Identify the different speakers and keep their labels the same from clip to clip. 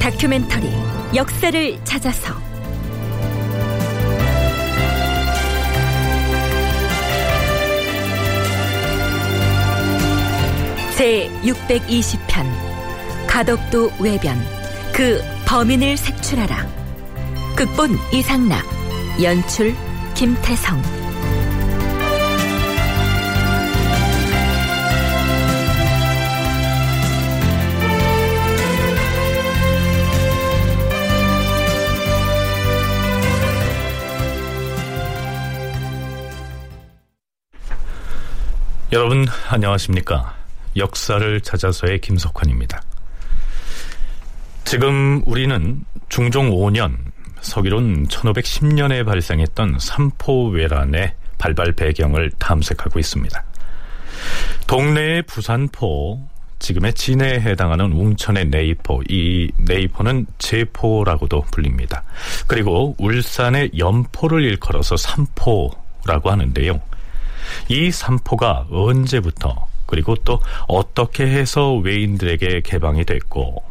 Speaker 1: 다큐멘터리 역사를 찾아서. 제 620편 가덕도 외변 그 범인을 색출하라. 극본 이상락 연출 김태성
Speaker 2: 여러분 안녕하십니까? 역사를 찾아서의 김석환입니다. 지금 우리는 중종 5년 서기론 1510년에 발생했던 삼포외란의 발발 배경을 탐색하고 있습니다. 동네의 부산포, 지금의 진해에 해당하는 웅천의 네이포, 이 네이포는 제포라고도 불립니다. 그리고 울산의 연포를 일컬어서 삼포라고 하는데요. 이 삼포가 언제부터 그리고 또 어떻게 해서 외인들에게 개방이 됐고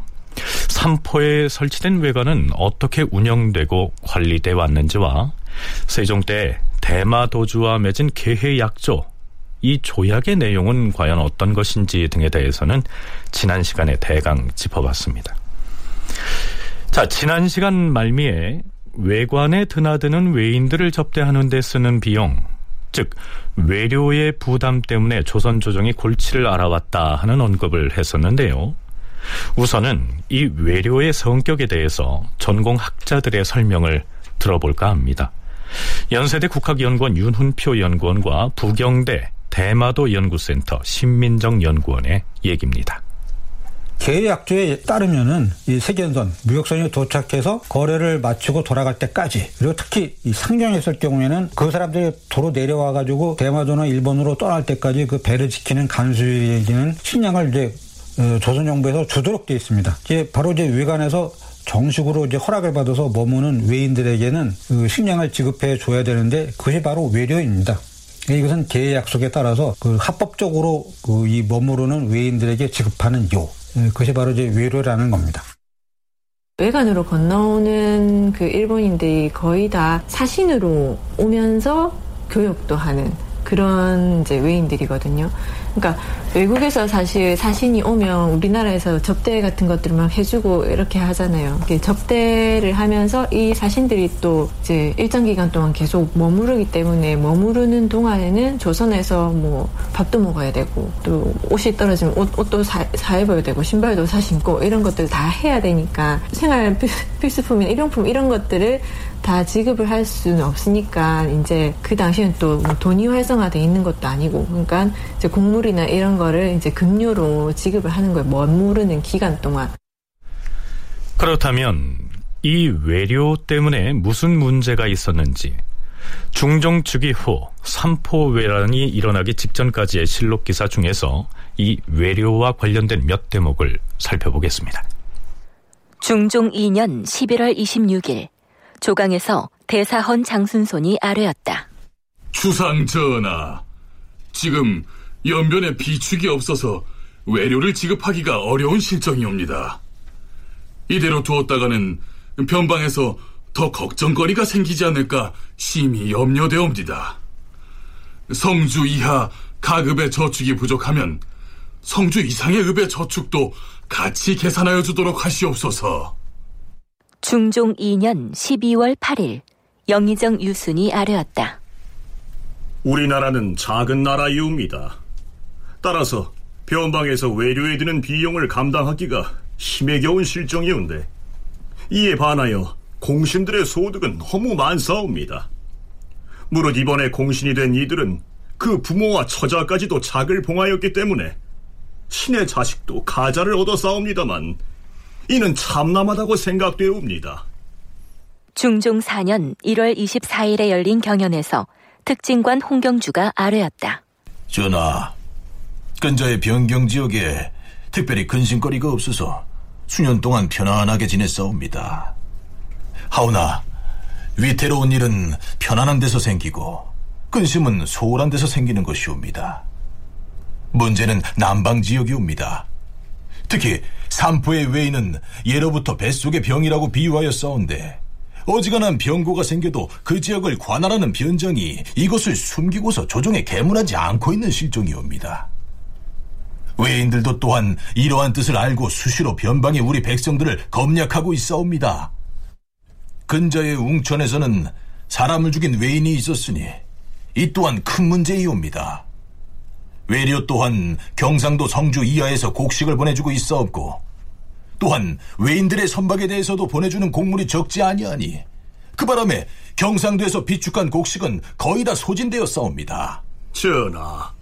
Speaker 2: 삼포에 설치된 외관은 어떻게 운영되고 관리돼 왔는지와 세종 때 대마도주와 맺은 계해약조 이 조약의 내용은 과연 어떤 것인지 등에 대해서는 지난 시간에 대강 짚어봤습니다. 자, 지난 시간 말미에 외관에 드나드는 외인들을 접대하는 데 쓰는 비용 즉 외료의 부담 때문에 조선 조정이 골치를 알아왔다 하는 언급을 했었는데요. 우선은 이 외료의 성격에 대해서 전공 학자들의 설명을 들어볼까 합니다. 연세대 국학연구원 윤훈표 연구원과 부경대 대마도 연구센터 신민정 연구원의 얘기입니다.
Speaker 3: 계약조에 따르면은 이 세계선 무역선이 도착해서 거래를 마치고 돌아갈 때까지 그리고 특히 이 상경했을 경우에는 그 사람들이 도로 내려와 가지고 대마도나 일본으로 떠날 때까지 그 배를 지키는 간수에게는 식량을 이제 어, 조선 정부에서 주도록 되어 있습니다. 이제 바로 이제 외관에서 정식으로 이제 허락을 받아서 머무는 외인들에게는 그 식량을 지급해 줘야 되는데 그것이 바로 외료입니다. 이것은 계약 약속에 따라서 그 합법적으로 그 이 머무르는 외인들에게 지급하는 요 예, 그것이 바로 이제 외로라는 겁니다.
Speaker 4: 외관으로 건너오는 그 일본인들이 거의 다 사신으로 오면서 교역도 하는 그런 이제 외인들이거든요. 그러니까 외국에서 사실 사신이 오면 우리나라에서 접대 같은 것들을 막 해주고 이렇게 하잖아요. 접대를 하면서 이 사신들이 또 이제 일정 기간 동안 계속 머무르기 때문에 머무르는 동안에는 조선에서 뭐 밥도 먹어야 되고 또 옷이 떨어지면 옷, 옷도 사, 사 입어야 되고 신발도 사 신고 이런 것들 다 해야 되니까 생활 필수품이나 일용품 이런 것들을 다 지급을 할 수는 없으니까 이제 그 당시엔 또뭐 돈이 활성화돼 있는 것도 아니고 그러니까 이제 곡물이나 이런 거를 이제 급료로 지급을 하는 거예요. 머무르는 기간 동안.
Speaker 2: 그렇다면 이 외료 때문에 무슨 문제가 있었는지 중종 즉위 후 삼포외란이 일어나기 직전까지의 실록 기사 중에서 이 외료와 관련된 몇 대목을 살펴보겠습니다.
Speaker 1: 중종 2년 11월 26일 조강에서 대사헌 장순손이 아뢰었다.
Speaker 5: 주상 전하, 지금 연변에 비축이 없어서 외료를 지급하기가 어려운 실정이옵니다. 이대로 두었다가는 변방에서 더 걱정거리가 생기지 않을까 심히 염려되옵니다. 성주 이하 가급의 저축이 부족하면 성주 이상의 읍의 저축도 같이 계산하여 주도록 하시옵소서.
Speaker 1: 중종 2년 12월 8일 영의정 유순이 아뢰었다.
Speaker 6: 우리나라는 작은 나라이옵니다. 따라서 변방에서 외료에 드는 비용을 감당하기가 힘에 겨운 실정이온데 이에 반하여 공신들의 소득은 너무 많사옵니다. 무릇 이번에 공신이 된 이들은 그 부모와 처자까지도 작을 봉하였기 때문에 신의 자식도 가자를 얻어 싸웁니다만 이는 참남하다고 생각되옵니다.
Speaker 1: 중종 4년 1월 24일에 열린 경연에서 특진관 홍경주가 아뢰었다.
Speaker 7: 전하, 근자의 변경 지역에 특별히 근심거리가 없어서 수년 동안 편안하게 지냈사옵니다. 하오나 위태로운 일은 편안한 데서 생기고 근심은 소홀한 데서 생기는 것이옵니다. 문제는 남방 지역이옵니다. 특히 삼포의 외인은 예로부터 뱃속의 병이라고 비유하여 싸운데 어지간한 병고가 생겨도 그 지역을 관할하는 변장이 이것을 숨기고서 조정에 개문하지 않고 있는 실정이옵니다. 외인들도 또한 이러한 뜻을 알고 수시로 변방의 우리 백성들을 검략하고 있사옵니다. 근자의 웅천에서는 사람을 죽인 외인이 있었으니 이 또한 큰 문제이옵니다. 외려 또한 경상도 성주 이하에서 곡식을 보내주고 있사옵고 또한 외인들의 선박에 대해서도 보내주는 곡물이 적지 아니하니 그 바람에 경상도에서 비축한 곡식은 거의 다 소진되어 싸웁니다.
Speaker 6: 전하,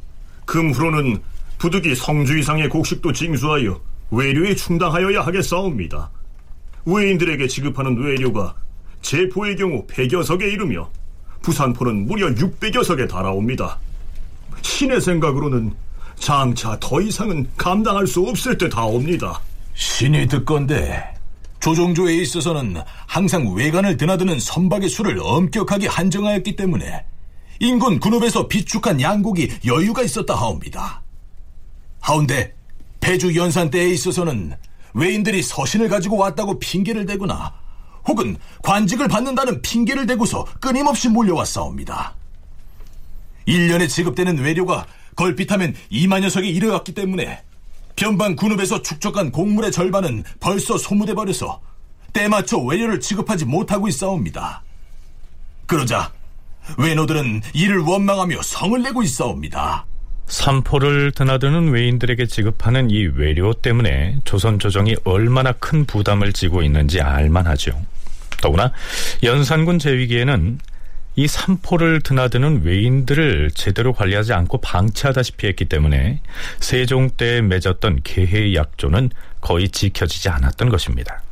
Speaker 6: 금후로는 부득이 성주 이상의 곡식도 징수하여 외료에 충당하여야 하겠사옵니다. 외인들에게 지급하는 외료가 제포의 경우 100여 석에 이르며 부산포는 무려 600여 석에 달하옵니다. 신의 생각으로는 장차 더 이상은 감당할 수 없을 듯 하옵니다.
Speaker 7: 신이 듣건데 조종조에 있어서는 항상 외관을 드나드는 선박의 수를 엄격하게 한정하였기 때문에 인근 군읍에서 비축한 양곡이 여유가 있었다 하옵니다. 하운데 배주 연산 때에 있어서는 외인들이 서신을 가지고 왔다고 핑계를 대거나 혹은 관직을 받는다는 핑계를 대고서 끊임없이 몰려왔사옵니다. 1년에 지급되는 외료가 걸핏하면 2만여 석에 이르렀기 때문에 변방 군읍에서 축적한 곡물의 절반은 벌써 소모돼 버려서 때맞춰 외료를 지급하지 못하고 있사옵니다. 그러자 외노들은 이를 원망하며 성을 내고 있사옵니다.
Speaker 2: 삼포를 드나드는 외인들에게 지급하는 이 외료 때문에 조선 조정이 얼마나 큰 부담을 지고 있는지 알만하죠. 더구나 연산군 제위기에는 이 삼포를 드나드는 외인들을 제대로 관리하지 않고 방치하다시피 했기 때문에 세종 때 맺었던 개해 약조는 거의 지켜지지 않았던 것입니다.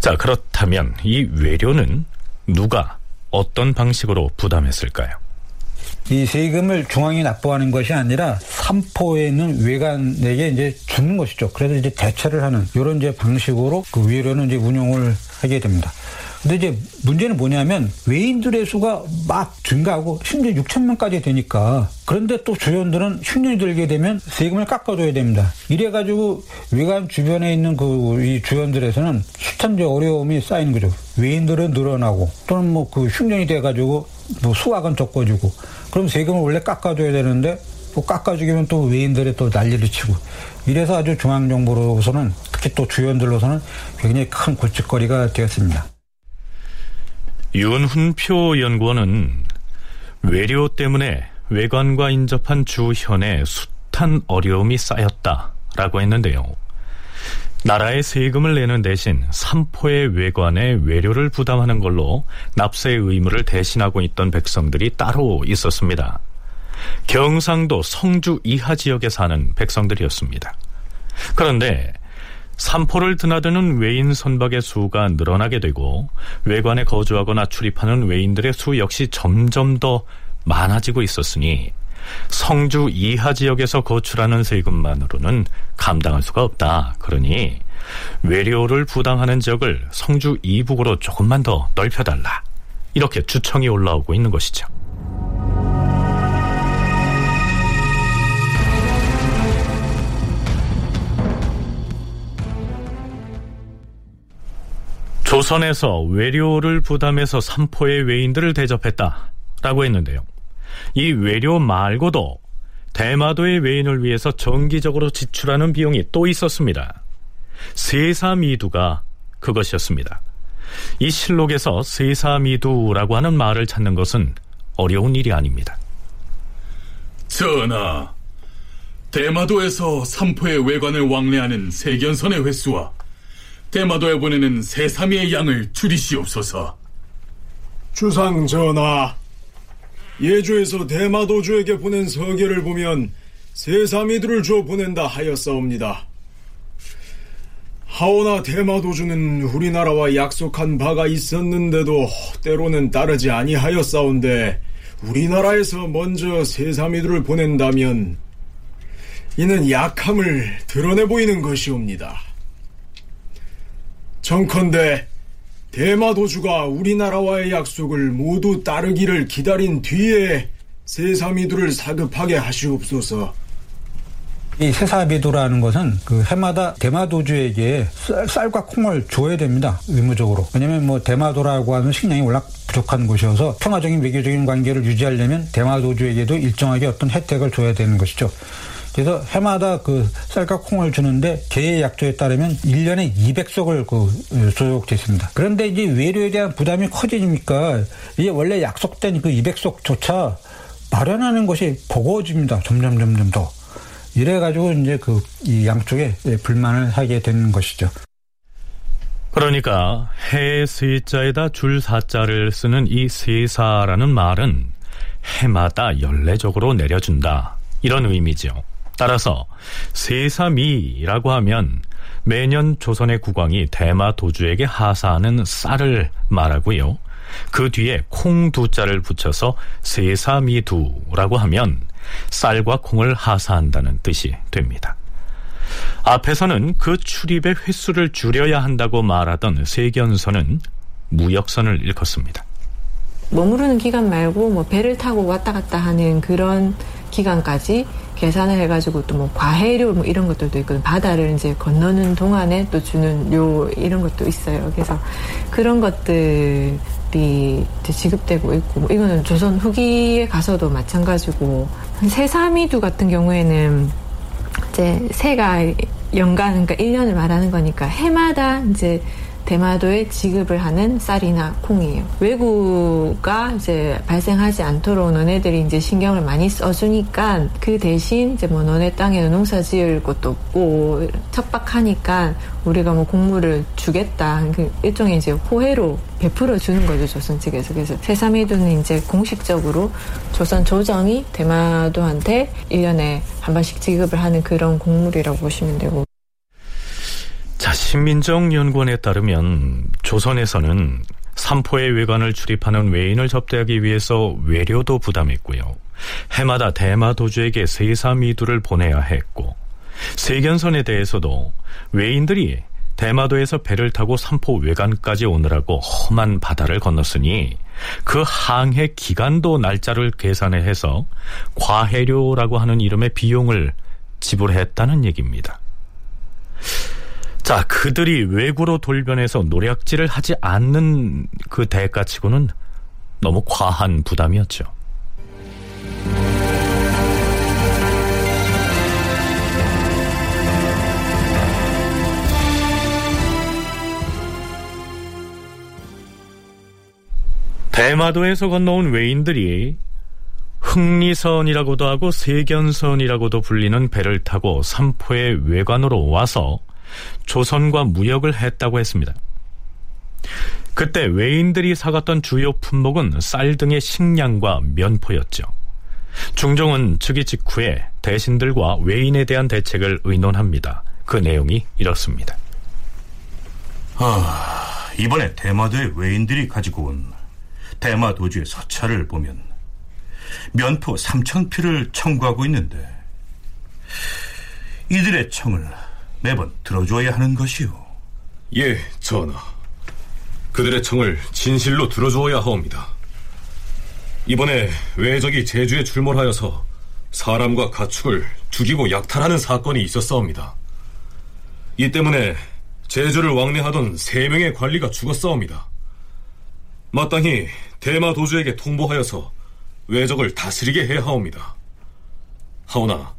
Speaker 2: 자, 그렇다면 이 외료는 누가 어떤 방식으로 부담했을까요?
Speaker 3: 이 세금을 중앙이 납부하는 것이 아니라 삼포에 있는 외관에게 이제 주는 것이죠. 그래서 이제 대체를 하는 이런 이제 방식으로 그 외료는 이제 운용을 하게 됩니다. 근데 이제 문제는 뭐냐면 외인들의 수가 막 증가하고 심지어 6천만까지 되니까 그런데 또 주연들은 흉년이 들게 되면 세금을 깎아줘야 됩니다. 이래가지고 외관 주변에 있는 그 이 주연들에서는 수천제 어려움이 쌓이는 거죠. 외인들은 늘어나고 또는 뭐 그 흉년이 돼가지고 뭐 수확은 적어지고 그럼 세금을 원래 깎아줘야 되는데 또 깎아주기면 또 외인들이 또 난리를 치고 이래서 아주 중앙정부로서는 특히 또 주연들로서는 굉장히 큰 골칫거리가 되었습니다.
Speaker 2: 윤훈표 연구원은 외료 때문에 외관과 인접한 주현에 숱한 어려움이 쌓였다라고 했는데요. 나라의 세금을 내는 대신 삼포의 외관에 외료를 부담하는 걸로 납세 의무를 대신하고 있던 백성들이 따로 있었습니다. 경상도 성주 이하 지역에 사는 백성들이었습니다. 그런데 삼포를 드나드는 외인 선박의 수가 늘어나게 되고 외관에 거주하거나 출입하는 외인들의 수 역시 점점 더 많아지고 있었으니 성주 이하 지역에서 거출하는 세금만으로는 감당할 수가 없다. 그러니 외료를 부담하는 지역을 성주 이북으로 조금만 더 넓혀달라. 이렇게 주청이 올라오고 있는 것이죠. 조선에서 외료를 부담해서 삼포의 외인들을 대접했다라고 했는데요. 이 외료 말고도 대마도의 외인을 위해서 정기적으로 지출하는 비용이 또 있었습니다. 세사미두가 그것이었습니다. 이 실록에서 세사미두라고 하는 말을 찾는 것은 어려운 일이 아닙니다.
Speaker 5: 전하, 대마도에서 삼포의 외관을 왕래하는 세견선의 횟수와 대마도에 보내는 세삼이의 양을 줄이시옵소서.
Speaker 8: 주상 전하, 예주에서 대마도주에게 보낸 서계를 보면 세사미들을 줘 보낸다 하였사옵니다. 하오나 대마도주는 우리나라와 약속한 바가 있었는데도 때로는 따르지 아니하였사온데 우리나라에서 먼저 세사미들을 보낸다면 이는 약함을 드러내 보이는 것이옵니다. 정컨대 대마도주가 우리나라와의 약속을 모두 따르기를 기다린 뒤에 세사미들을 사급하게 하시옵소서.
Speaker 3: 이 세사미도라는 것은 그 해마다 대마도주에게 쌀, 과 콩을 줘야 됩니다. 의무적으로. 왜냐면 뭐 대마도라고 하는 식량이 워낙 부족한 곳이어서 평화적인 외교적인 관계를 유지하려면 대마도주에게도 일정하게 어떤 혜택을 줘야 되는 것이죠. 그래서 해마다 그 쌀과 콩을 주는데 계의 약조에 따르면 1년에 200석을 그 조역돼 있습니다. 그런데 이제 외료에 대한 부담이 커지니까 이게 원래 약속된 그 200석조차 마련하는 것이 버거워집니다. 점점 점점 더. 이래가지고 이제 그 이 양쪽에 불만을 하게 되는 것이죠.
Speaker 2: 그러니까 해 세자에다 줄 사자를 쓰는 이 세사라는 말은 해마다 연례적으로 내려준다. 이런 의미죠. 따라서 세사미라고 하면 매년 조선의 국왕이 대마 도주에게 하사하는 쌀을 말하고요. 그 뒤에 콩 두 자를 붙여서 세사미두라고 하면 쌀과 콩을 하사한다는 뜻이 됩니다. 앞에서는 그 출입의 횟수를 줄여야 한다고 말하던 세견선은 무역선을 일컫습니다.
Speaker 4: 머무르는 기간 말고 뭐 배를 타고 왔다 갔다 하는 그런 기간까지 계산을 해가지고 또 뭐 과해료 뭐 이런 것들도 있거든. 바다를 이제 건너는 동안에 또 주는 료 이런 것도 있어요. 그래서 그런 것들이 지급되고 있고 뭐 이거는 조선 후기에 가서도 마찬가지고 세사미두 같은 경우에는 이제 새가 연간 그러니까 1년을 말하는 거니까 해마다 이제 대마도에 지급을 하는 쌀이나 콩이에요. 외구가 이제 발생하지 않도록 너네들이 이제 신경을 많이 써주니까 그 대신 이제 뭐 너네 땅에는 농사 지을 곳도 없고 척박하니까 우리가 뭐 곡물을 주겠다. 그 일종의 이제 호혜로 베풀어 주는 거죠 조선 측에서. 그래서 세사미도는 이제 공식적으로 조선 조정이 대마도한테 1년에 한 번씩 지급을 하는 그런 곡물이라고 보시면 되고.
Speaker 2: 자, 신민정 연구원에 따르면 조선에서는 삼포의 외관을 출입하는 외인을 접대하기 위해서 외료도 부담했고요. 해마다 대마 도주에게 세사 미두를 보내야 했고 세견선에 대해서도 외인들이 대마도에서 배를 타고 삼포 외관까지 오느라고 험한 바다를 건넜으니 그 항해 기간도 날짜를 계산해 해서 과해료라고 하는 이름의 비용을 지불했다는 얘기입니다. 자, 그들이 외구로 돌변해서 노략질을 하지 않는 그 대가치고는 너무 과한 부담이었죠. 대마도에서 건너온 외인들이 흥리선이라고도 하고 세견선이라고도 불리는 배를 타고 삼포의 외관으로 와서 조선과 무역을 했다고 했습니다. 그때 외인들이 사갔던 주요 품목은 쌀 등의 식량과 면포였죠. 중종은 즉위 직후에 대신들과 외인에 대한 대책을 의논합니다. 그 내용이 이렇습니다.
Speaker 9: 아, 이번에 대마도의 외인들이 가지고 온 대마 도주의 서찰을 보면 면포 3천 피를 청구하고 있는데 이들의 청을 매번 들어줘야 하는 것이오.
Speaker 10: 예, 전하. 그들의 청을 진실로 들어주어야 하옵니다. 이번에 외적이 제주에 출몰하여서 사람과 가축을 죽이고 약탈하는 사건이 있었사옵니다. 이 때문에 제주를 왕래하던 세 명의 관리가 죽었사옵니다. 마땅히 대마 도주에게 통보하여서 외적을 다스리게 해야 하옵니다. 하오나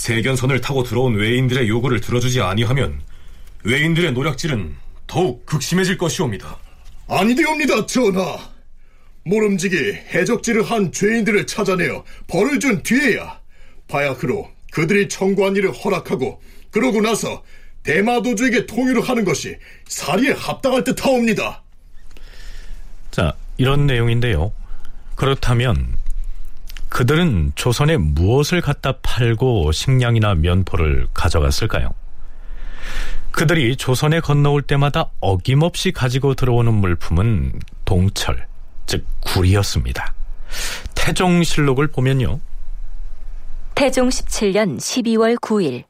Speaker 10: 세견선을 타고 들어온 외인들의 요구를 들어주지 아니하면 외인들의 노략질은 더욱 극심해질 것이옵니다.
Speaker 11: 아니되옵니다, 전하. 모름지기 해적질을 한 죄인들을 찾아내어 벌을 준 뒤에야 바야흐로 그들이 청구한 일을 허락하고 그러고 나서 대마도주에게 통유를 하는 것이 사리에 합당할 듯하옵니다.
Speaker 2: 자, 이런 내용인데요. 그렇다면 그들은 조선에 무엇을 갖다 팔고 식량이나 면포를 가져갔을까요? 그들이 조선에 건너올 때마다 어김없이 가지고 들어오는 물품은 동철, 즉 굴이었습니다. 태종실록을 보면요.
Speaker 1: 태종 17년 12월 9일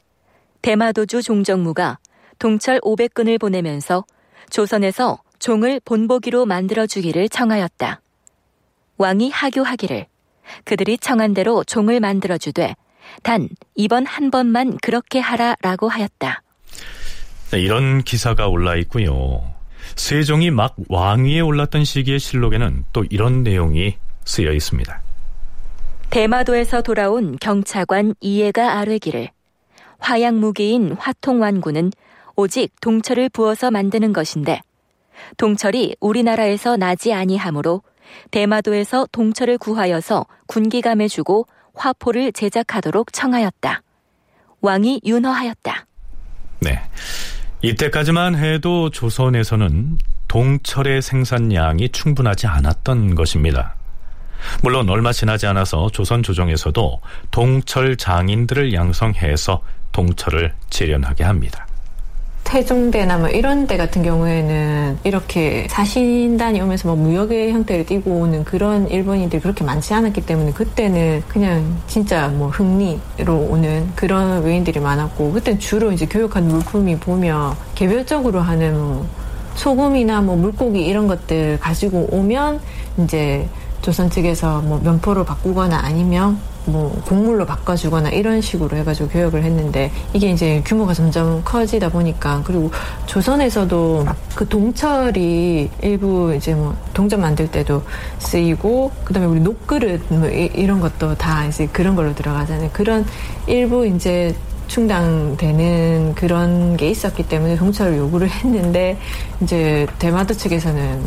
Speaker 1: 대마도주 종정무가 동철 500근을 보내면서 조선에서 종을 본보기로 만들어 주기를 청하였다. 왕이 하교하기를 그들이 청한 대로 종을 만들어 주되 단 이번 한 번만 그렇게 하라라고 하였다.
Speaker 2: 네, 이런 기사가 올라 있고요. 세종이 막 왕위에 올랐던 시기의 실록에는 또 이런 내용이 쓰여 있습니다.
Speaker 1: 대마도에서 돌아온 경차관 이해가 아뢰기를 화양 무기인 화통완구는 오직 동철을 부어서 만드는 것인데 동철이 우리나라에서 나지 아니하므로 대마도에서 동철을 구하여서 군기감에 주고 화포를 제작하도록 청하였다. 왕이 윤허하였다.
Speaker 2: 네. 이때까지만 해도 조선에서는 동철의 생산량이 충분하지 않았던 것입니다. 물론 얼마 지나지 않아서 조선 조정에서도 동철 장인들을 양성해서 동철을 재련하게 합니다.
Speaker 4: 태종대나 뭐 이런 데 같은 경우에는 이렇게 사신단이 오면서 뭐 무역의 형태를 띠고 오는 그런 일본인들이 그렇게 많지 않았기 때문에 그때는 그냥 진짜 뭐 흥리로 오는 그런 외인들이 많았고 그때는 주로 이제 교육한 물품이 보면 개별적으로 하는 뭐 소금이나 뭐 물고기 이런 것들 가지고 오면 이제 조선 측에서 뭐 면포로 바꾸거나 아니면 뭐 곡물로 바꿔주거나 이런 식으로 해가지고 교육을 했는데 이게 이제 규모가 점점 커지다 보니까 그리고 조선에서도 그 동철이 일부 이제 뭐 동전 만들 때도 쓰이고 그다음에 우리 녹그릇 뭐 이, 런 것도 다 이제 그런 걸로 들어가잖아요. 그런 일부 이제 충당되는 그런 게 있었기 때문에 동철을 요구를 했는데 이제 대마도 측에서는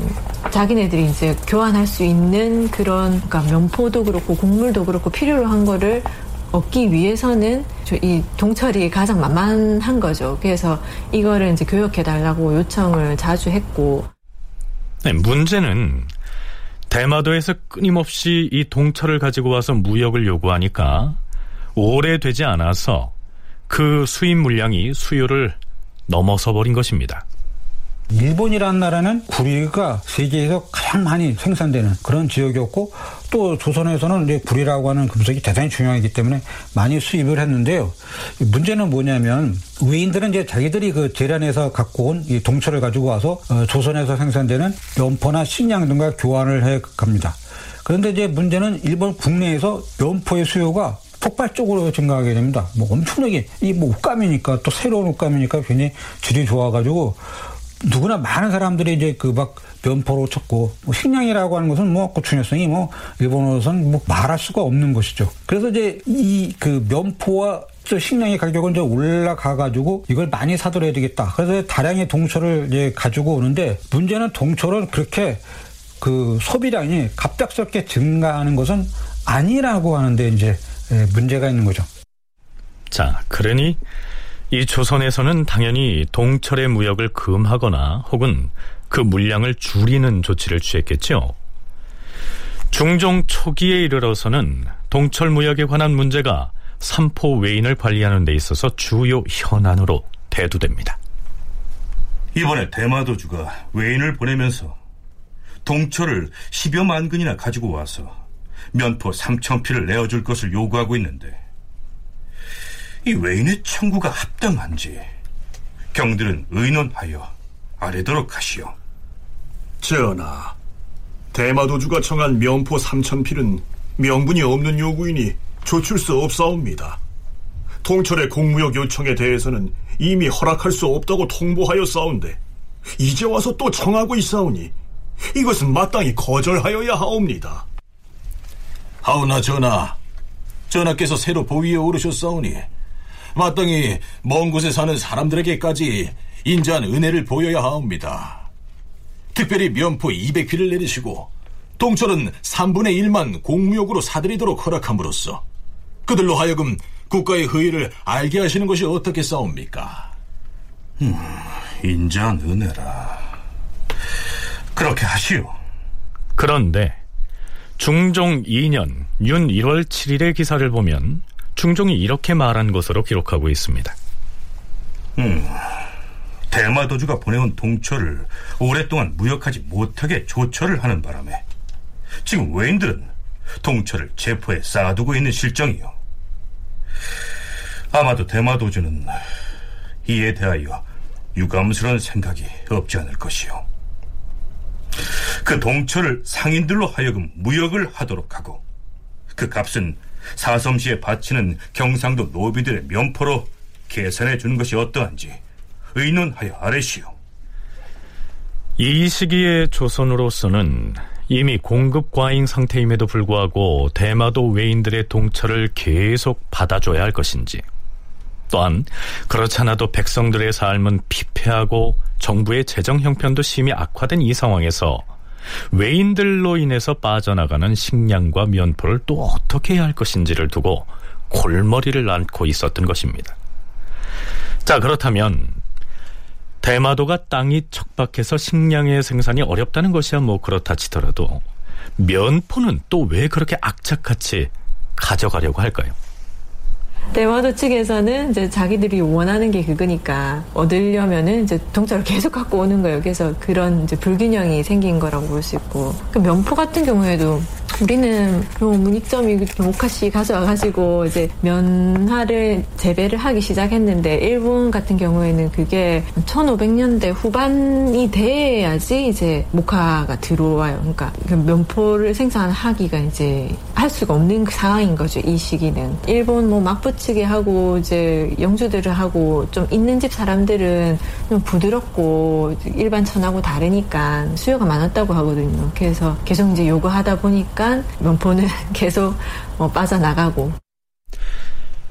Speaker 4: 자기네들이 이제 교환할 수 있는 그런 그러니까 면포도 그렇고 곡물도 그렇고 필요로 한 거를 얻기 위해서는 이 동철이 가장 만만한 거죠. 그래서 이거를 이제 교역해 달라고 요청을 자주 했고.
Speaker 2: 네, 문제는 대마도에서 끊임없이 이 동철을 가지고 와서 무역을 요구하니까 오래되지 않아서 그 수입 물량이 수요를 넘어서 버린 것입니다.
Speaker 3: 일본이라는 나라는 구리가 세계에서 가장 많이 생산되는 그런 지역이었고 또 조선에서는 이제 구리라고 하는 금속이 대단히 중요하기 때문에 많이 수입을 했는데요. 문제는 뭐냐면 외인들은 이제 자기들이 그 재련에서 갖고 온 이 동철을 가지고 와서 어, 조선에서 생산되는 면포나 식량 등과 교환을 해 갑니다. 그런데 이제 문제는 일본 국내에서 면포의 수요가 폭발적으로 증가하게 됩니다. 뭐 엄청나게 이 뭐 옷감이니까 또 새로운 옷감이니까 괜히 질이 좋아가지고 누구나 많은 사람들이 이제 그 막 면포로 쳤고 뭐 식량이라고 하는 것은 뭐 그 중요성이 뭐 일본어로선 뭐 말할 수가 없는 것이죠. 그래서 이제 이 그 면포와 식량의 가격은 이제 올라가 가지고 이걸 많이 사들어야 되겠다. 그래서 다량의 동철을 이제 가지고 오는데 문제는 동철은 그렇게 그 소비량이 갑작스럽게 증가하는 것은 아니라고 하는데 이제 예, 문제가 있는 거죠.
Speaker 2: 자, 그러니 이 조선에서는 당연히 동철의 무역을 금하거나 혹은 그 물량을 줄이는 조치를 취했겠죠. 중종 초기에 이르러서는 동철 무역에 관한 문제가 삼포 외인을 관리하는 데 있어서 주요 현안으로 대두됩니다.
Speaker 9: 이번에 대마도주가 외인을 보내면서 동철을 10여만 근이나 가지고 와서 면포 3천 피를 내어줄 것을 요구하고 있는데 이 외인의 청구가 합당한지 경들은 의논하여 아래도록 하시오.
Speaker 11: 전하, 대마도주가 청한 면포 3천 필은 명분이 없는 요구이니 조출 수 없사옵니다. 통철의 공무역 요청에 대해서는 이미 허락할 수 없다고 통보하여 싸운데 이제 와서 또 청하고 있사오니 이것은 마땅히 거절하여야 하옵니다.
Speaker 7: 하오나 전하, 전하께서 새로 보위에 오르셨사오니 마땅히 먼 곳에 사는 사람들에게까지 인자한 은혜를 보여야 하옵니다. 특별히 면포 200피를 내리시고 동철은 3분의 1만 공무역으로 사들이도록 허락함으로써 그들로 하여금 국가의 허의를 알게 하시는 것이 어떻게 싸웁니까?
Speaker 9: 음, 인자한 은혜라. 그렇게 하시오.
Speaker 2: 그런데 중종 2년 윤 1월 7일의 기사를 보면 중종이 이렇게 말한 것으로 기록하고 있습니다.
Speaker 9: 음, 대마도주가 보내온 동처를 오랫동안 무역하지 못하게 조처를 하는 바람에 지금 외인들은 동처를 제포에 쌓아두고 있는 실정이요. 아마도 대마도주는 이에 대하여 유감스러운 생각이 없지 않을 것이요. 그 동처를 상인들로 하여금 무역을 하도록 하고 그 값은 사섬시에 바치는 경상도 노비들의 면포로 계산해 주는 것이 어떠한지 의논하여 아래시오.
Speaker 2: 이 시기에 조선으로서는 이미 공급 과잉 상태임에도 불구하고 대마도 외인들의 동처를 계속 받아줘야 할 것인지 또한 그렇지 않아도 백성들의 삶은 피폐하고 정부의 재정 형편도 심히 악화된 이 상황에서 외인들로 인해서 빠져나가는 식량과 면포를 또 어떻게 해야 할 것인지를 두고 골머리를 앓고 있었던 것입니다. 자, 그렇다면 대마도가 땅이 척박해서 식량의 생산이 어렵다는 것이야 뭐 그렇다 치더라도 면포는 또 왜 그렇게 악착같이 가져가려고 할까요?
Speaker 4: 대마도 측에서는 이제 자기들이 원하는 게 그거니까 얻으려면은 이제 동차를 계속 갖고 오는 거예요. 그래서 그런 이제 불균형이 생긴 거라고 볼 수 있고 그 면포 같은 경우에도 우리는 뭐 문익점이 모카씨 가져와가지고 이제 면화를 재배를 하기 시작했는데 일본 같은 경우에는 그게 1500년대 후반이 돼야지 이제 모카가 들어와요. 그러니까 그 면포를 생산하기가 이제 할 수가 없는 상황인 거죠. 이 시기는 일본 뭐 막부치게 하고 이제 영주들을 하고 좀 있는 집 사람들은 좀 부드럽고 일반 천하고 다르니까 수요가 많았다고 하거든요. 그래서 계속 이제 요구하다 보니까 면포는 계속 뭐 빠져나가고.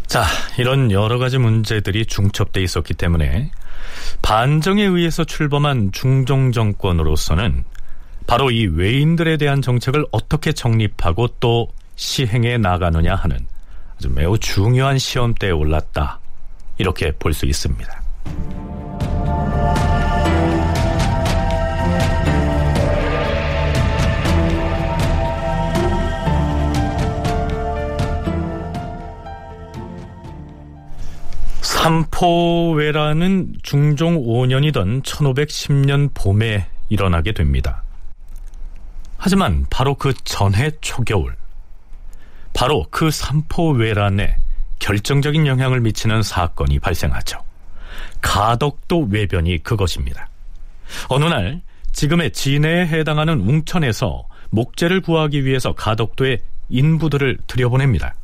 Speaker 2: 자, 이런 여러 가지 문제들이 중첩돼 있었기 때문에 반정에 의해서 출범한 중종 정권으로서는 바로 이 외인들에 대한 정책을 어떻게 정립하고 또 시행해 나가느냐 하는 아주 매우 중요한 시험대에 올랐다. 이렇게 볼 수 있습니다. 삼포회라는 중종 5년이던 1510년 봄에 일어나게 됩니다. 하지만 바로 그 전해 초겨울, 바로 그 삼포회란에 결정적인 영향을 미치는 사건이 발생하죠. 가덕도 외변이 그것입니다. 어느 날 지금의 진해에 해당하는 웅천에서 목재를 구하기 위해서 가덕도에 인부들을 들여보냅니다.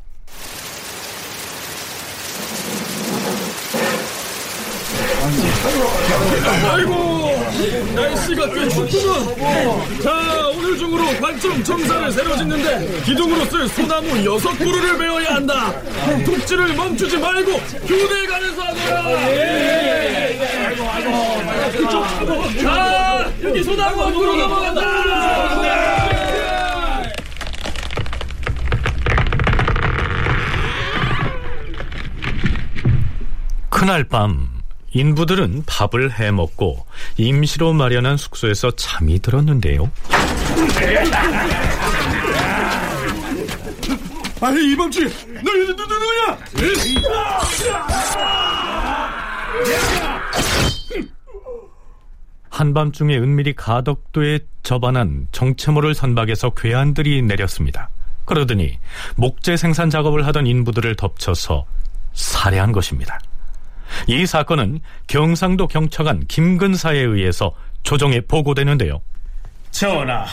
Speaker 12: 아이고 날씨가 꽤 춥구먼 자 오늘 중으로 관청 정사를 새로 짓는데 기둥으로 쓸 소나무 여섯 그루를 베어야 한다. 독지를 멈추지 말고 교대에 가면서 하거라. 예. 아이고 아이고 자 여기 소나무 안으로 넘어간다.
Speaker 2: 그날 밤 인부들은 밥을 해 먹고 임시로 마련한 숙소에서 잠이 들었는데요.
Speaker 12: 아니 이방지 너희들 누구야?
Speaker 2: 한밤중에 은밀히 가덕도에 접안한 정체모를 선박에서 괴한들이 내렸습니다. 그러더니 목재 생산 작업을 하던 인부들을 덮쳐서 살해한 것입니다. 이 사건은 경상도 경찰관 김근사에 의해서 조정에 보고되는데요.
Speaker 13: 전하,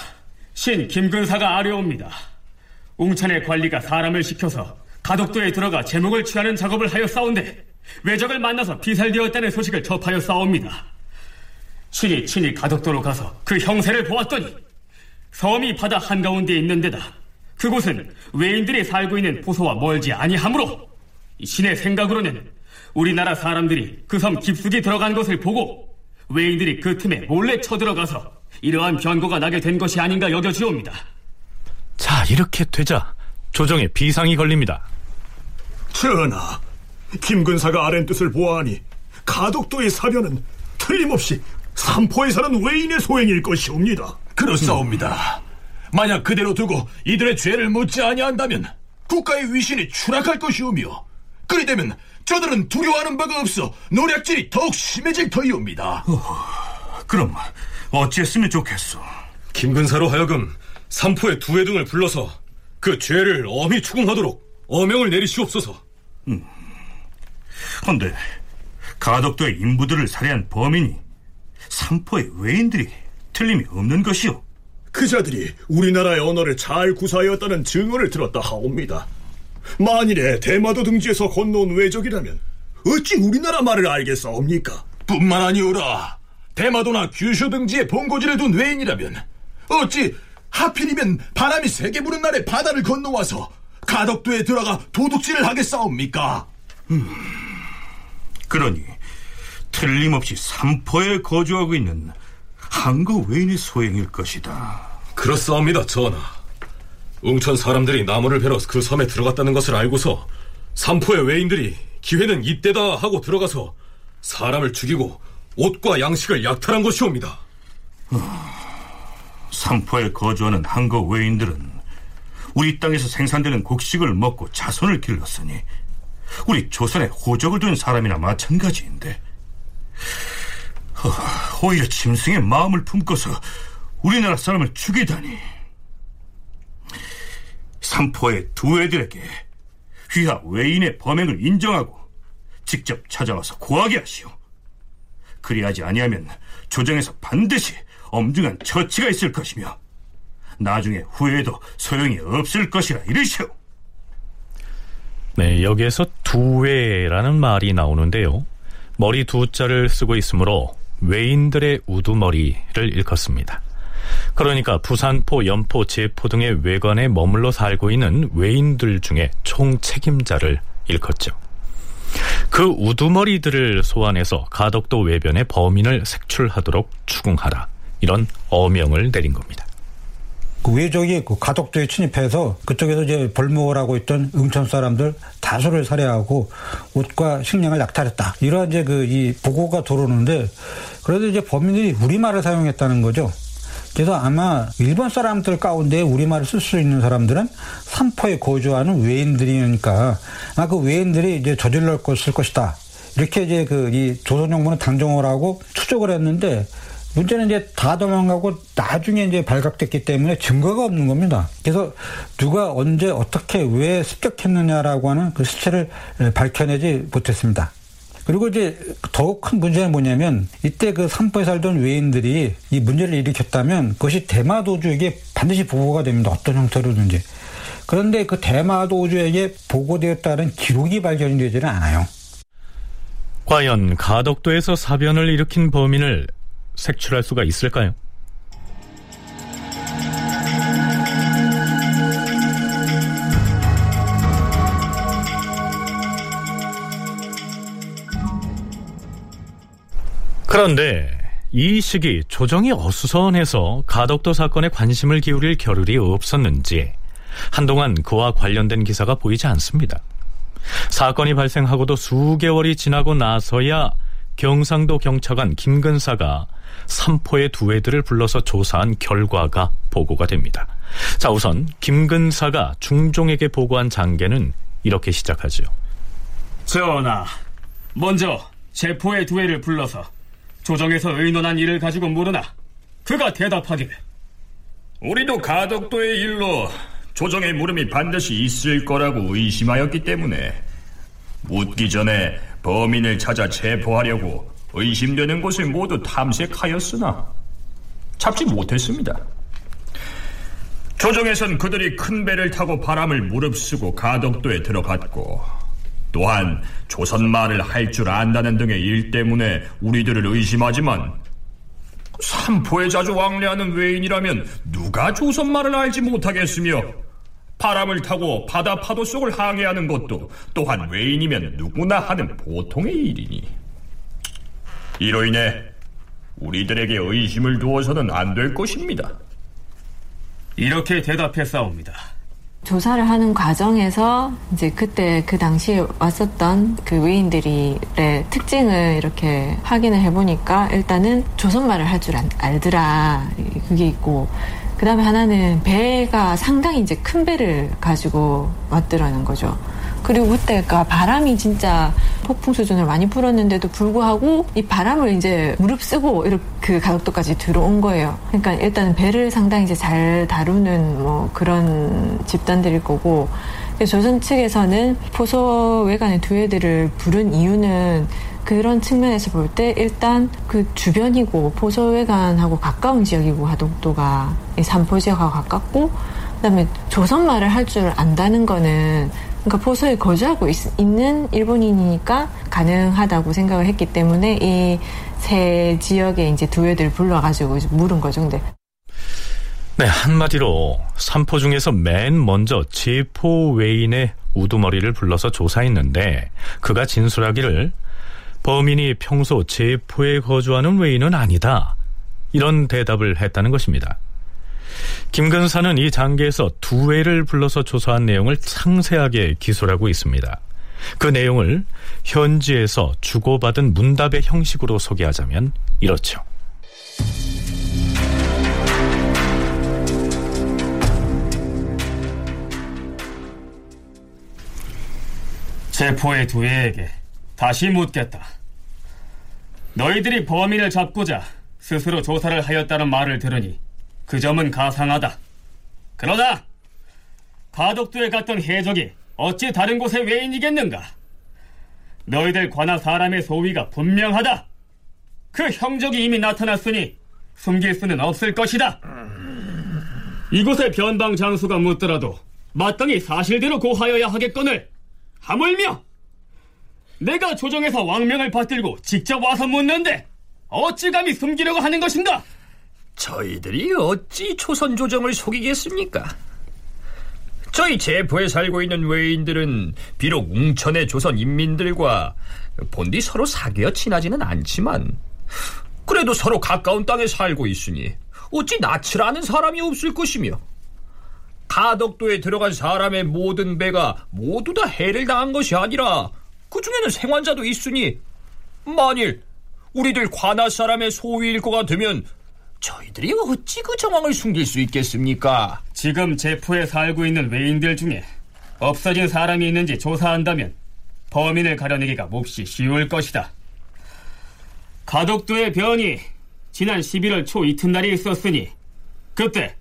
Speaker 13: 신 김근사가 아뢰옵니다. 웅천의 관리가 사람을 시켜서 가덕도에 들어가 제목을 취하는 작업을 하여 싸운데 외적을 만나서 비살되었다는 소식을 접하여 싸웁니다. 신이 친히 가덕도로 가서 그 형세를 보았더니 섬이 바다 한가운데에 있는 데다 그곳은 외인들이 살고 있는 포소와 멀지 아니하므로 신의 생각으로는 우리나라 사람들이 그 섬 깊숙이 들어간 것을 보고 외인들이 그 틈에 몰래 쳐들어가서 이러한 변고가 나게 된 것이 아닌가 여겨지옵니다.
Speaker 2: 자, 이렇게 되자 조정에 비상이 걸립니다.
Speaker 6: 전하, 김근사가 아랜 뜻을 보아하니 가덕도의 사변은 틀림없이 삼포에 사는 외인의 소행일 것이옵니다.
Speaker 7: 그렇사옵니다. 만약 그대로 두고 이들의 죄를 묻지 아니한다면 국가의 위신이 추락할 것이오며 그리 되면 저들은 두려워하는 바가 없어 노략질이 더욱 심해질 터이옵니다.
Speaker 9: 그럼 어찌했으면 좋겠소?
Speaker 10: 김근사로 하여금 삼포의 두 회등을 불러서 그 죄를 엄히 추궁하도록 어명을 내리시옵소서.
Speaker 9: 근데 가덕도의 인부들을 살해한 범인이 삼포의 외인들이 틀림이 없는 것이오.
Speaker 6: 그 자들이 우리나라의 언어를 잘 구사하였다는 증언을 들었다 하옵니다. 만일에 대마도 등지에서 건너온 외적이라면 어찌 우리나라 말을 알겠사옵니까?
Speaker 7: 뿐만 아니오라. 대마도나 규슈 등지에 본고지를 둔 외인이라면 어찌 하필이면 바람이 세게 부는 날에 바다를 건너와서 가덕도에 들어가 도둑질을 하겠사옵니까?
Speaker 9: 음, 그러니 틀림없이 삼포에 거주하고 있는 항거 왜인의 소행일 것이다.
Speaker 10: 그렇사옵니다, 전하. 웅천 사람들이 나무를 베러 그 섬에 들어갔다는 것을 알고서 삼포의 왜인들이 기회는 이때다 하고 들어가서 사람을 죽이고 옷과 양식을 약탈한 것이옵니다.
Speaker 9: 삼포에 거주하는 한국 외인들은 우리 땅에서 생산되는 곡식을 먹고 자손을 길렀으니 우리 조선에 호적을 둔 사람이나 마찬가지인데 허, 오히려 짐승의 마음을 품고서 우리나라 사람을 죽이다니 삼포의 두 애들에게 휘하 외인의 범행을 인정하고 직접 찾아와서 고하게 하시오. 그리하지 아니하면 조정에서 반드시 엄중한 처치가 있을 것이며 나중에 후회도 소용이 없을 것이라 이르시오.
Speaker 2: 네, 여기에서 두외라는 말이 나오는데요. 머리 두 자를 쓰고 있으므로 외인들의 우두머리를 일컫습니다. 그러니까 부산포, 연포, 제포 등의 외관에 머물러 살고 있는 외인들 중에 총 책임자를 일컫죠. 그 우두머리들을 소환해서 가덕도 외변의 범인을 색출하도록 추궁하라. 이런 어명을 내린 겁니다.
Speaker 3: 그 외적이 그 가덕도에 침입해서 그쪽에서 이제 벌목을 하고 있던 응천 사람들 다수를 살해하고 옷과 식량을 약탈했다. 이런 이제 그 이 보고가 들어오는데 그래도 이제 범인들이 우리말을 사용했다는 거죠. 그래서 아마 일본 사람들 가운데 우리말을 쓸 수 있는 사람들은 삼포에 거주하는 외인들이니까 아마 그 외인들이 이제 저질러 것을 것이다. 이렇게 이제 그 이 조선 정부는 당정을 하고 추적을 했는데 문제는 이제 다 도망가고 나중에 이제 발각됐기 때문에 증거가 없는 겁니다. 그래서 누가 언제 어떻게 왜 습격했느냐라고 하는 그 시체를 밝혀내지 못했습니다. 그리고 이제 더욱 큰 문제는 뭐냐면 이때 그 삼포에 살던 외인들이 이 문제를 일으켰다면 그것이 대마도주에게 반드시 보고가 됩니다. 어떤 형태로든지. 그런데 그 대마도주에게 보고되었다는 기록이 발견이 되지는 않아요.
Speaker 2: 과연 가덕도에서 사변을 일으킨 범인을 색출할 수가 있을까요? 그런데 이 시기 조정이 어수선해서 가덕도 사건에 관심을 기울일 겨를이 없었는지 한동안 그와 관련된 기사가 보이지 않습니다. 사건이 발생하고도 수개월이 지나고 나서야 경상도 경찰관 김근사가 삼포의 두 애들을 불러서 조사한 결과가 보고가 됩니다. 자, 우선 김근사가 중종에게 보고한 장계는 이렇게 시작하죠.
Speaker 13: 전하, 먼저 제포의 두 애를 불러서 조정에서 의논한 일을 가지고 물으나 그가 대답하기를
Speaker 14: 우리도 가덕도의 일로 조정의 물음이 반드시 있을 거라고 의심하였기 때문에 묻기 전에 범인을 찾아 체포하려고 의심되는 곳을 모두 탐색하였으나 잡지 못했습니다. 조정에선 그들이 큰 배를 타고 바람을 무릅쓰고 가덕도에 들어갔고 또한 조선 말을 할 줄 안다는 등의 일 때문에 우리들을 의심하지만 삼포에 자주 왕래하는 외인이라면 누가 조선 말을 알지 못하겠으며 바람을 타고 바다 파도 속을 항해하는 것도 또한 외인이면 누구나 하는 보통의 일이니 이로 인해 우리들에게 의심을 두어서는 안 될 것입니다.
Speaker 13: 이렇게 대답했사옵니다.
Speaker 4: 조사를 하는 과정에서 이제 그때 그 당시에 왔었던 그 외인들의 특징을 이렇게 확인을 해보니까 일단은 조선말을 할 줄 알더라 그게 있고 그 다음에 하나는 배가 상당히 이제 큰 배를 가지고 왔더라는 거죠. 그리고 그때가 바람이 진짜 폭풍 수준을 많이 불었는데도 불구하고 이 바람을 이제 무릅쓰고 이렇게 그 가덕도까지 들어온 거예요. 그러니까 일단 배를 상당히 이제 잘 다루는 뭐 그런 집단들일 거고 조선 측에서는 포소 외관의 두 애들을 부른 이유는 그런 측면에서 볼 때 일단 그 주변이고 포소 외관하고 가까운 지역이고 하동도가 이 삼포 지역하고 가깝고 그다음에 조선 말을 할 줄 안다는 거는 그러니까 포소에 거주하고 있, 는 일본인이니까 가능하다고 생각을 했기 때문에 이 세 지역에 이제 두 애들 불러가지고 물은 거죠. 근데
Speaker 2: 네, 한마디로 삼포 중에서 맨 먼저 제포 외인의 우두머리를 불러서 조사했는데 그가 진술하기를 범인이 평소 제포에 거주하는 외인은 아니다. 이런 대답을 했다는 것입니다. 김근사는 이 장계에서 두 회를 불러서 조사한 내용을 상세하게 기술하고 있습니다. 그 내용을 현지에서 주고받은 문답의 형식으로 소개하자면 이렇죠.
Speaker 13: 제포의 두 애에게 다시 묻겠다. 너희들이 범인을 잡고자 스스로 조사를 하였다는 말을 들으니 그 점은 가상하다. 그러나 가덕도에 갔던 해적이 어찌 다른 곳의 외인이겠는가? 너희들 관하 사람의 소위가 분명하다. 그 형적이 이미 나타났으니 숨길 수는 없을 것이다. 이곳의 변방 장수가 묻더라도 마땅히 사실대로 고하여야 하겠거늘 하물며 내가 조정에서 왕명을 받들고 직접 와서 묻는데 어찌 감히 숨기려고 하는 것인가?
Speaker 15: 저희들이 어찌 조선 조정을 속이겠습니까? 저희 제포에 살고 있는 외인들은 비록 웅천의 조선 인민들과 본디 서로 사귀어 친하지는 않지만 그래도 서로 가까운 땅에 살고 있으니 어찌 낯을 아는 사람이 없을 것이며 가덕도에 들어간 사람의 모든 배가 모두 다 해를 당한 것이 아니라 그 중에는 생환자도 있으니 만일 우리들 관할 사람의 소위일 것 같으면 저희들이 어찌 그 정황을 숨길 수 있겠습니까?
Speaker 13: 지금 제포에 살고 있는 외인들 중에 없어진 사람이 있는지 조사한다면 범인을 가려내기가 몹시 쉬울 것이다. 가덕도의 변이 지난 11월 초 이튿날이 있었으니 그때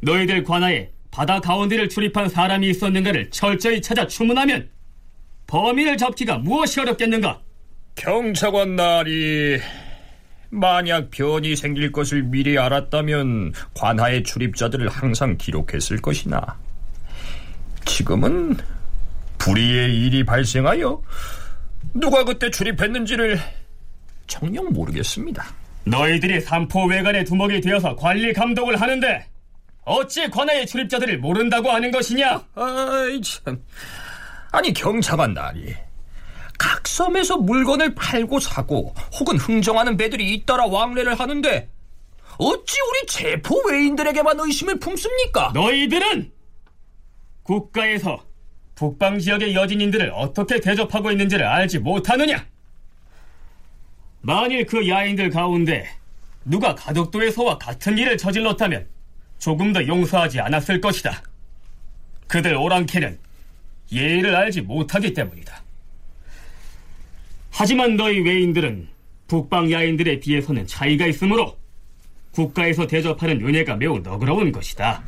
Speaker 13: 너희들 관하에 바다 가운데를 출입한 사람이 있었는가를 철저히 찾아 추문하면 범인을 잡기가 무엇이 어렵겠는가?
Speaker 15: 경찰관 날이 만약 변이 생길 것을 미리 알았다면 관하의 출입자들을 항상 기록했을 것이나 지금은 불의의 일이 발생하여 누가 그때 출입했는지를 정녕 모르겠습니다.
Speaker 13: 너희들이 삼포 외관의 두목이 되어서 관리 감독을 하는데 어찌 관하의 출입자들을 모른다고 하는 것이냐?
Speaker 15: 아이 참. 아니 경찰관 날이 각 섬에서 물건을 팔고 사고 혹은 흥정하는 배들이 잇따라 왕래를 하는데 어찌 우리 제포 외인들에게만 의심을 품습니까?
Speaker 13: 너희들은 국가에서 북방 지역의 여진인들을 어떻게 대접하고 있는지를 알지 못하느냐? 만일 그 야인들 가운데 누가 가덕도에서와 같은 일을 저질렀다면 조금 더 용서하지 않았을 것이다. 그들 오랑캐는 예의를 알지 못하기 때문이다. 하지만 너희 외인들은 북방 야인들에 비해서는 차이가 있으므로 국가에서 대접하는 은혜가 매우 너그러운 것이다.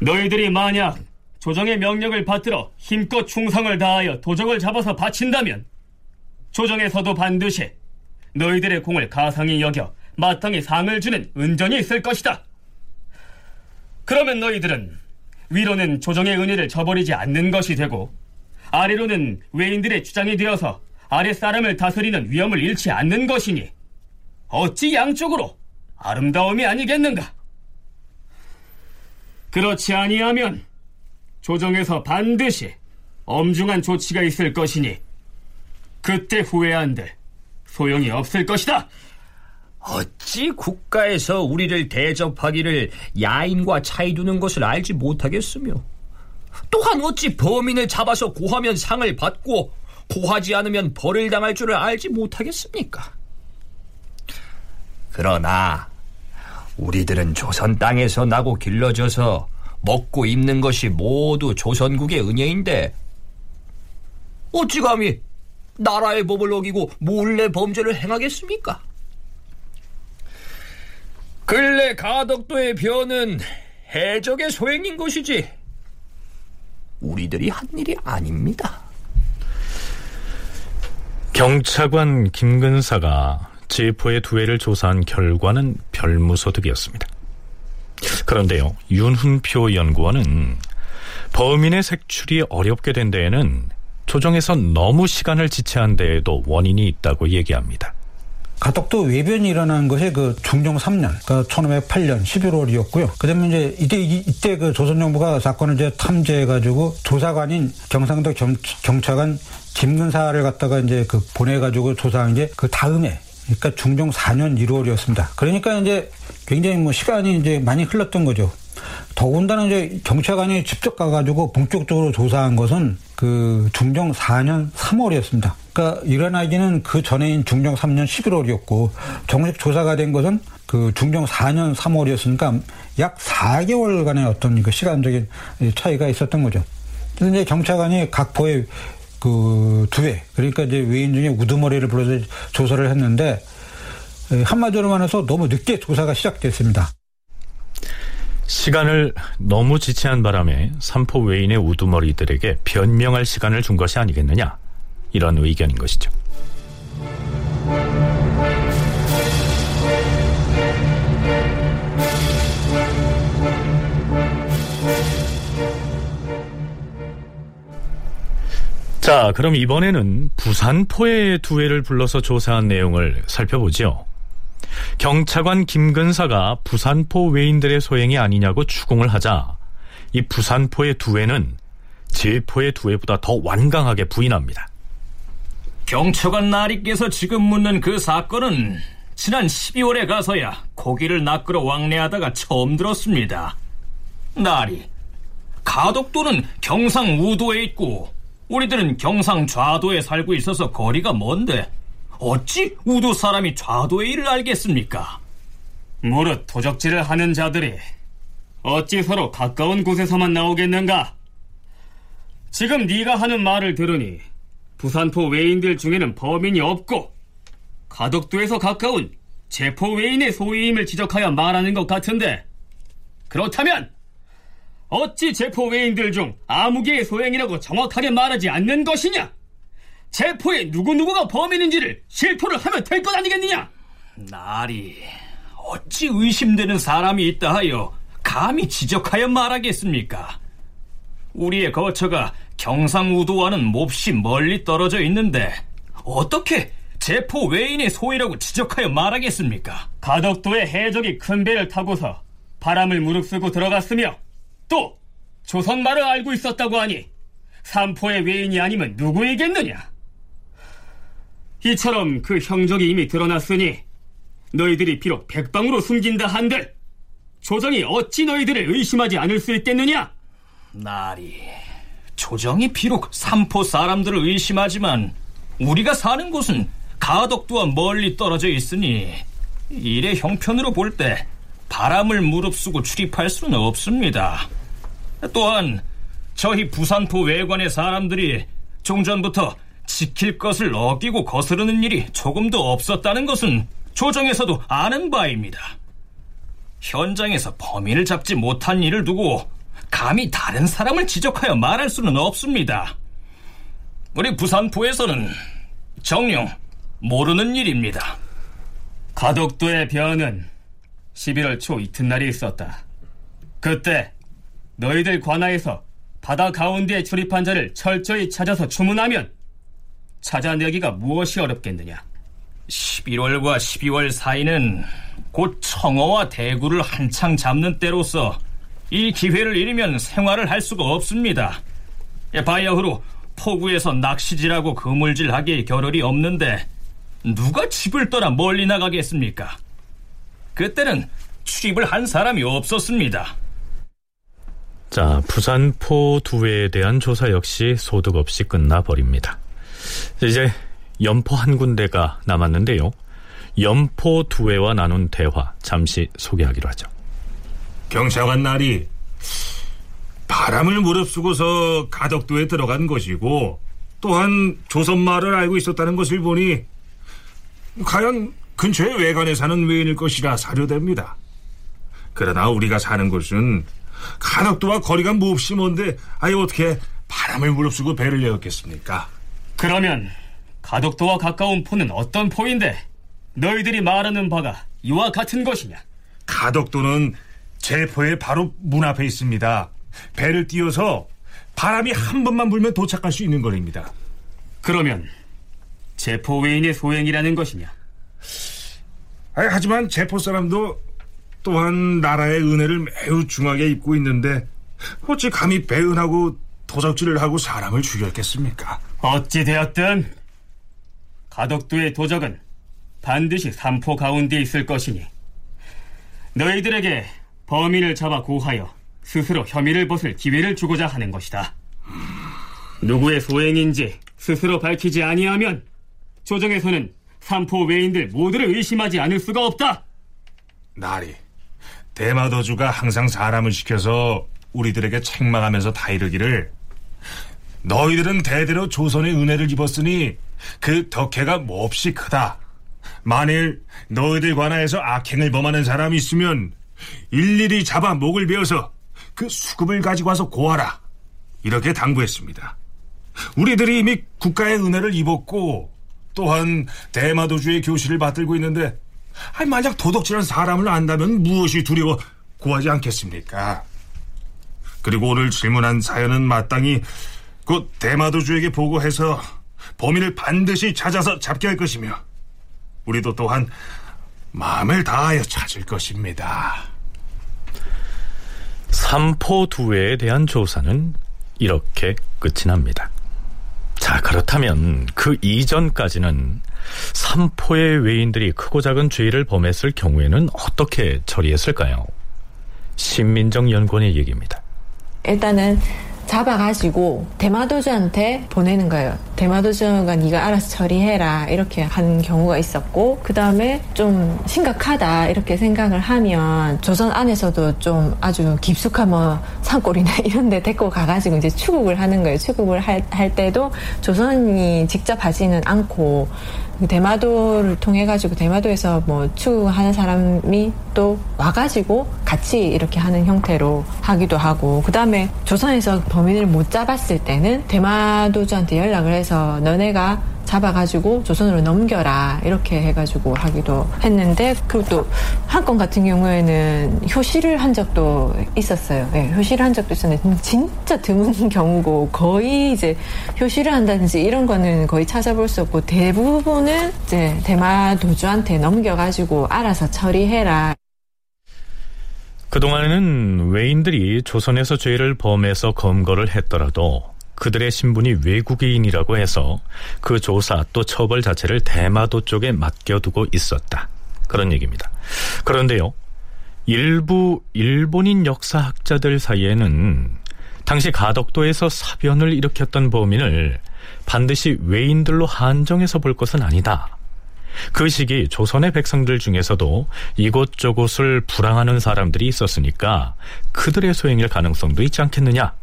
Speaker 13: 너희들이 만약 조정의 명령을 받들어 힘껏 충성을 다하여 도적을 잡아서 바친다면 조정에서도 반드시 너희들의 공을 가상히 여겨 마땅히 상을 주는 은전이 있을 것이다. 그러면 너희들은 위로는 조정의 은혜를 저버리지 않는 것이 되고 아래로는 외인들의 주장이 되어서 아랫사람을 다스리는 위험을 잃지 않는 것이니 어찌 양쪽으로 아름다움이 아니겠는가? 그렇지 아니하면 조정에서 반드시 엄중한 조치가 있을 것이니 그때 후회한들 소용이 없을 것이다.
Speaker 15: 어찌 국가에서 우리를 대접하기를 야인과 차이 두는 것을 알지 못하겠으며 또한 어찌 범인을 잡아서 고하면 상을 받고 고하지 않으면 벌을 당할 줄을 알지 못하겠습니까? 그러나
Speaker 14: 우리들은 조선 땅에서 나고 길러져서 먹고 입는 것이 모두 조선국의 은혜인데 어찌 감히 나라의 법을 어기고 몰래 범죄를 행하겠습니까? 근래 가덕도의 변은 해적의 소행인 것이지 우리들이 한 일이 아닙니다.
Speaker 2: 경차관 김근사가 제포의 두해를 조사한 결과는 별무소득이었습니다. 그런데요, 윤훈표 연구원은 범인의 색출이 어렵게 된 데에는 조정에서 너무 시간을 지체한 데에도 원인이 있다고 얘기합니다.
Speaker 3: 가덕도 외변이 일어난 것이 그 중종 3년, 그러니까 1508년 11월이었고요. 그다음에 이제 이때 이때 그 조선 정부가 사건을 이제 탐지해가지고 조사관인 경상도 경, 경찰관 김근사를 갖다가 이제 그 보내가지고 조사한 게 그 다음에 그러니까 중종 4년 1월이었습니다. 그러니까 이제 굉장히 뭐 시간이 이제 많이 흘렀던 거죠. 더군다나 이제 경찰관이 직접 가가지고 본격적으로 조사한 것은 그 중종 4년 3월이었습니다. 그러니까 일어나기는 그 전에인 중종 3년 11월이었고 정식 조사가 된 것은 그 중종 4년 3월이었으니까 약 4개월간의 어떤 그 시간적인 차이가 있었던 거죠. 그래서 이제 경찰관이 각 포의 그 두 회 그러니까 이제 외인 중에 우두머리를 불러서 조사를 했는데 한마디로 말해서 너무 늦게 조사가 시작됐습니다.
Speaker 2: 시간을 너무 지체한 바람에 삼포 외인의 우두머리들에게 변명할 시간을 준 것이 아니겠느냐 이런 의견인 것이죠. 자, 그럼 이번에는 부산포의 두회를 불러서 조사한 내용을 살펴보죠. 경차관 김근사가 부산포 외인들의 소행이 아니냐고 추궁을 하자 이 부산포의 두 회는 제포의 두 회보다 더 완강하게 부인합니다.
Speaker 14: 경찰관 나리께서 지금 묻는 그 사건은 지난 12월에 가서야 고기를 낚으러 왕래하다가 처음 들었습니다. 나리, 가덕도는 경상 우도에 있고 우리들은 경상 좌도에 살고 있어서 거리가 먼데 어찌 우도 사람이 좌도의 일을 알겠습니까?
Speaker 13: 무릇 도적질을 하는 자들이 어찌 서로 가까운 곳에서만 나오겠는가? 지금 네가 하는 말을 들으니 부산포 외인들 중에는 범인이 없고 가덕도에서 가까운 제포 외인의 소위임을 지적하여 말하는 것 같은데 그렇다면 어찌 제포 외인들 중 아무개의 소행이라고 정확하게 말하지 않는 것이냐? 제포의 누구누구가 범인인지를 실토를 하면 될 것 아니겠느냐?
Speaker 14: 나리, 어찌 의심되는 사람이 있다 하여 감히 지적하여 말하겠습니까? 우리의 거처가 경상우도와는 몹시 멀리 떨어져 있는데 어떻게 제포 외인의 소위라고 지적하여 말하겠습니까?
Speaker 13: 가덕도의 해적이 큰 배를 타고서 바람을 무릅쓰고 들어갔으며 또 조선말을 알고 있었다고 하니 삼포의 외인이 아니면 누구이겠느냐? 이처럼 그 형적이 이미 드러났으니 너희들이 비록 백방으로 숨긴다 한들 조정이 어찌 너희들을 의심하지 않을 수 있겠느냐?
Speaker 14: 나리, 조정이 비록 삼포 사람들을 의심하지만 우리가 사는 곳은 가덕도와 멀리 떨어져 있으니 일의 형편으로 볼 때 바람을 무릅쓰고 출입할 수는 없습니다. 또한 저희 부산포 외관의 사람들이 종전부터 지킬 것을 어기고 거스르는 일이 조금도 없었다는 것은 조정에서도 아는 바입니다. 현장에서 범인을 잡지 못한 일을 두고 감히 다른 사람을 지적하여 말할 수는 없습니다. 우리 부산포에서는 정령 모르는 일입니다.
Speaker 13: 가덕도의 변은 11월 초 이튿날이 있었다. 그때 너희들 관하에서 바다 가운데에 출입한 자를 철저히 찾아서 주문하면 찾아내기가 무엇이 어렵겠느냐?
Speaker 14: 11월과 12월 사이는 곧 청어와 대구를 한창 잡는 때로서 이 기회를 잃으면 생활을 할 수가 없습니다. 바야흐로 포구에서 낚시질하고 그물질하기에 겨를이 없는데 누가 집을 떠나 멀리 나가겠습니까? 그때는 출입을 한 사람이 없었습니다.
Speaker 2: 자, 부산포 두회에 대한 조사 역시 소득 없이 끝나버립니다. 이제 연포 한 군데가 남았는데요. 연포 두회와 나눈 대화 잠시 소개하기로 하죠.
Speaker 12: 경차관 날이 바람을 무릅쓰고서 가덕도에 들어간 것이고 또한 조선말을 알고 있었다는 것을 보니 과연 근처에 외관에 사는 외인일 것이라 사료됩니다. 그러나 우리가 사는 곳은 가덕도와 거리가 몹시 먼데 아예 어떻게 바람을 무릅쓰고 배를 내었겠습니까?
Speaker 13: 그러면 가덕도와 가까운 포는 어떤 포인데 너희들이 말하는 바가 이와 같은 것이냐?
Speaker 12: 가덕도는 제포의 바로 문 앞에 있습니다. 배를 띄워서 바람이 한 번만 불면 도착할 수 있는 거리입니다.
Speaker 13: 그러면 제포 외인의 소행이라는 것이냐?
Speaker 12: 아니, 하지만 제포 사람도 또한 나라의 은혜를 매우 중하게 입고 있는데 어찌 감히 배은하고 도적질을 하고 사람을 죽였겠습니까?
Speaker 13: 어찌 되었든 가덕도의 도적은 반드시 삼포 가운데 있을 것이니 너희들에게 범인을 잡아 고하여 스스로 혐의를 벗을 기회를 주고자 하는 것이다. 누구의 소행인지 스스로 밝히지 아니하면 조정에서는 삼포 외인들 모두를 의심하지 않을 수가 없다.
Speaker 12: 나리, 대마도주가 항상 사람을 시켜서 우리들에게 책망하면서 다 이르기를 너희들은 대대로 조선의 은혜를 입었으니 그 덕해가 몹시 크다. 만일 너희들 관하에서 악행을 범하는 사람이 있으면 일일이 잡아 목을 베어서 그 수급을 가지고 와서 고하라. 이렇게 당부했습니다. 우리들이 이미 국가의 은혜를 입었고 또한 대마도주의 교실을 받들고 있는데 아니 만약 도덕질한 사람을 안다면 무엇이 두려워 구하지 않겠습니까? 그리고 오늘 질문한 사연은 마땅히 곧 대마도주에게 보고해서 범인을 반드시 찾아서 잡게 할 것이며 우리도 또한 마음을 다하여 찾을 것입니다.
Speaker 2: 삼포두회에 대한 조사는 이렇게 끝이 납니다. 자, 그렇다면 그 이전까지는 삼포의 외인들이 크고 작은 죄를 범했을 경우에는 어떻게 처리했을까요? 신민정 연구원의 얘기입니다.
Speaker 4: 일단은 잡아가지고 대마도주한테 보내는 거예요. 대마도주가 네가 알아서 처리해라 이렇게 하는 경우가 있었고 그 다음에 좀 심각하다 이렇게 생각을 하면 조선 안에서도 좀 아주 깊숙한 뭐 산골이나 이런 데 데리고 가가지고 이제 추국을 하는 거예요. 추국을 할, 할 때도 조선이 직접 하지는 않고 대마도를 통해 가지고 대마도에서 뭐 추구하는 사람이 또 와가지고 같이 이렇게 하는 형태로 하기도 하고 그 다음에 조선에서 범인을 못 잡았을 때는 대마도주한테 연락을 해서 너네가 잡아가지고 조선으로 넘겨라 이렇게 해가지고 하기도 했는데 그리고 또 한 건 같은 경우에는 효시를 한 적도 있었어요. 네, 효시를 한 적도 있었는데 진짜 드문 경우고 거의 이제 효시를 한다든지 이런 거는 거의 찾아볼 수 없고 대부분은 이제 대마 도주한테 넘겨가지고 알아서 처리해라.
Speaker 2: 그동안에는 외인들이 조선에서 죄를 범해서 검거를 했더라도 그들의 신분이 외국인이라고 해서 그 조사 또 처벌 자체를 대마도 쪽에 맡겨두고 있었다. 그런 얘기입니다. 그런데요, 일부 일본인 역사학자들 사이에는 당시 가덕도에서 사변을 일으켰던 범인을 반드시 외인들로 한정해서 볼 것은 아니다. 그 시기 조선의 백성들 중에서도 이곳저곳을 불황하는 사람들이 있었으니까 그들의 소행일 가능성도 있지 않겠느냐.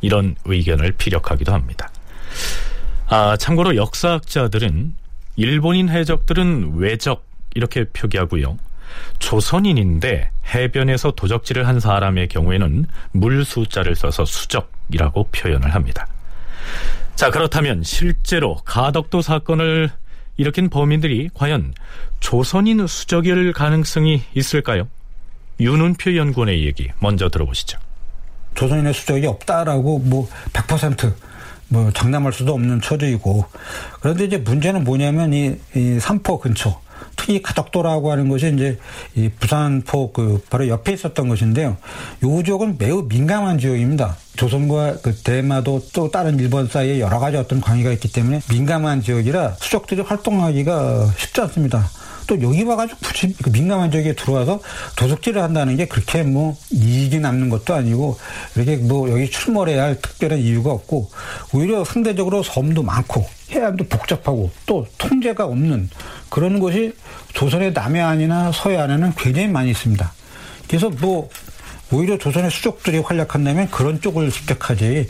Speaker 2: 이런 의견을 피력하기도 합니다. 아, 참고로 역사학자들은 일본인 해적들은 외적 이렇게 표기하고요. 조선인인데 해변에서 도적질을 한 사람의 경우에는 물 숫자를 써서 수적이라고 표현을 합니다. 자, 그렇다면 실제로 가덕도 사건을 일으킨 범인들이 과연 조선인 수적일 가능성이 있을까요? 윤은표 연구원의 얘기 먼저 들어보시죠.
Speaker 3: 조선인의 수적이 없다라고 뭐 100%뭐 장담할 수도 없는 처지이고 그런데 이제 문제는 뭐냐면 이, 이 삼포 근처 특히 가덕도라고 하는 것이 이제 이 부산포 그 바로 옆에 있었던 것인데요. 요 지역은 매우 민감한 지역입니다. 조선과 그 대마도 또 다른 일본 사이에 여러 가지 어떤 관계가 있기 때문에 민감한 지역이라 수적들이 활동하기가 쉽지 않습니다. 또 여기 와가지고 굳이 그 민감한 지역에 들어와서 도둑질을 한다는 게 그렇게 뭐 이익이 남는 것도 아니고 이렇게 뭐 여기 출몰해야 할 특별한 이유가 없고 오히려 상대적으로 섬도 많고 해안도 복잡하고 또 통제가 없는 그런 곳이 조선의 남해안이나 서해안에는 굉장히 많이 있습니다. 그래서 뭐 오히려 조선의 수족들이 활약한다면 그런 쪽을 습격하지.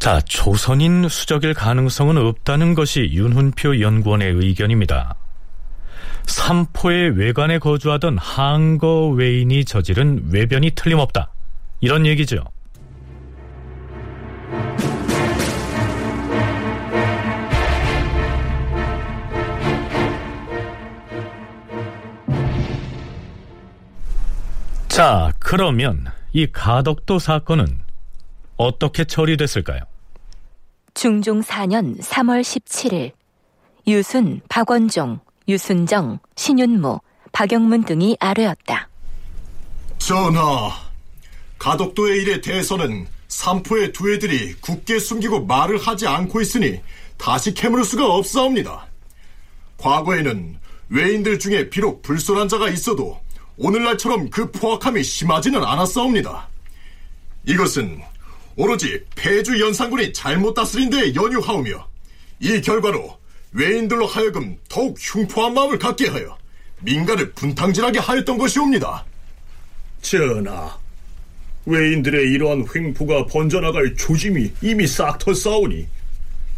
Speaker 2: 자, 조선인 수적일 가능성은 없다는 것이 윤훈표 연구원의 의견입니다. 삼포의 외관에 거주하던 한거 외인이 저지른 외변이 틀림없다. 이런 얘기죠. 자, 그러면 이 가덕도 사건은 어떻게 처리됐을까요?
Speaker 1: 중종 4년 3월 17일 유순, 박원종, 유순정, 신윤무, 박영문 등이 아뢰었다.
Speaker 11: 전하, 가덕도의 일에 대해서는 삼포의 두 애들이 굳게 숨기고 말을 하지 않고 있으니 다시 캐물을 수가 없사옵니다. 과거에는 외인들 중에 비록 불손한 자가 있어도 오늘날처럼 그 포악함이 심하지는 않았사옵니다. 이것은 오로지 폐주 연산군이 잘못 다스린 데에 연유하오며 이 결과로 외인들로 하여금 더욱 흉포한 마음을 갖게 하여 민가를 분탕질하게 하였던 것이옵니다.
Speaker 6: 전하, 외인들의 이러한 횡포가 번져나갈 조짐이 이미 싹 텄사오니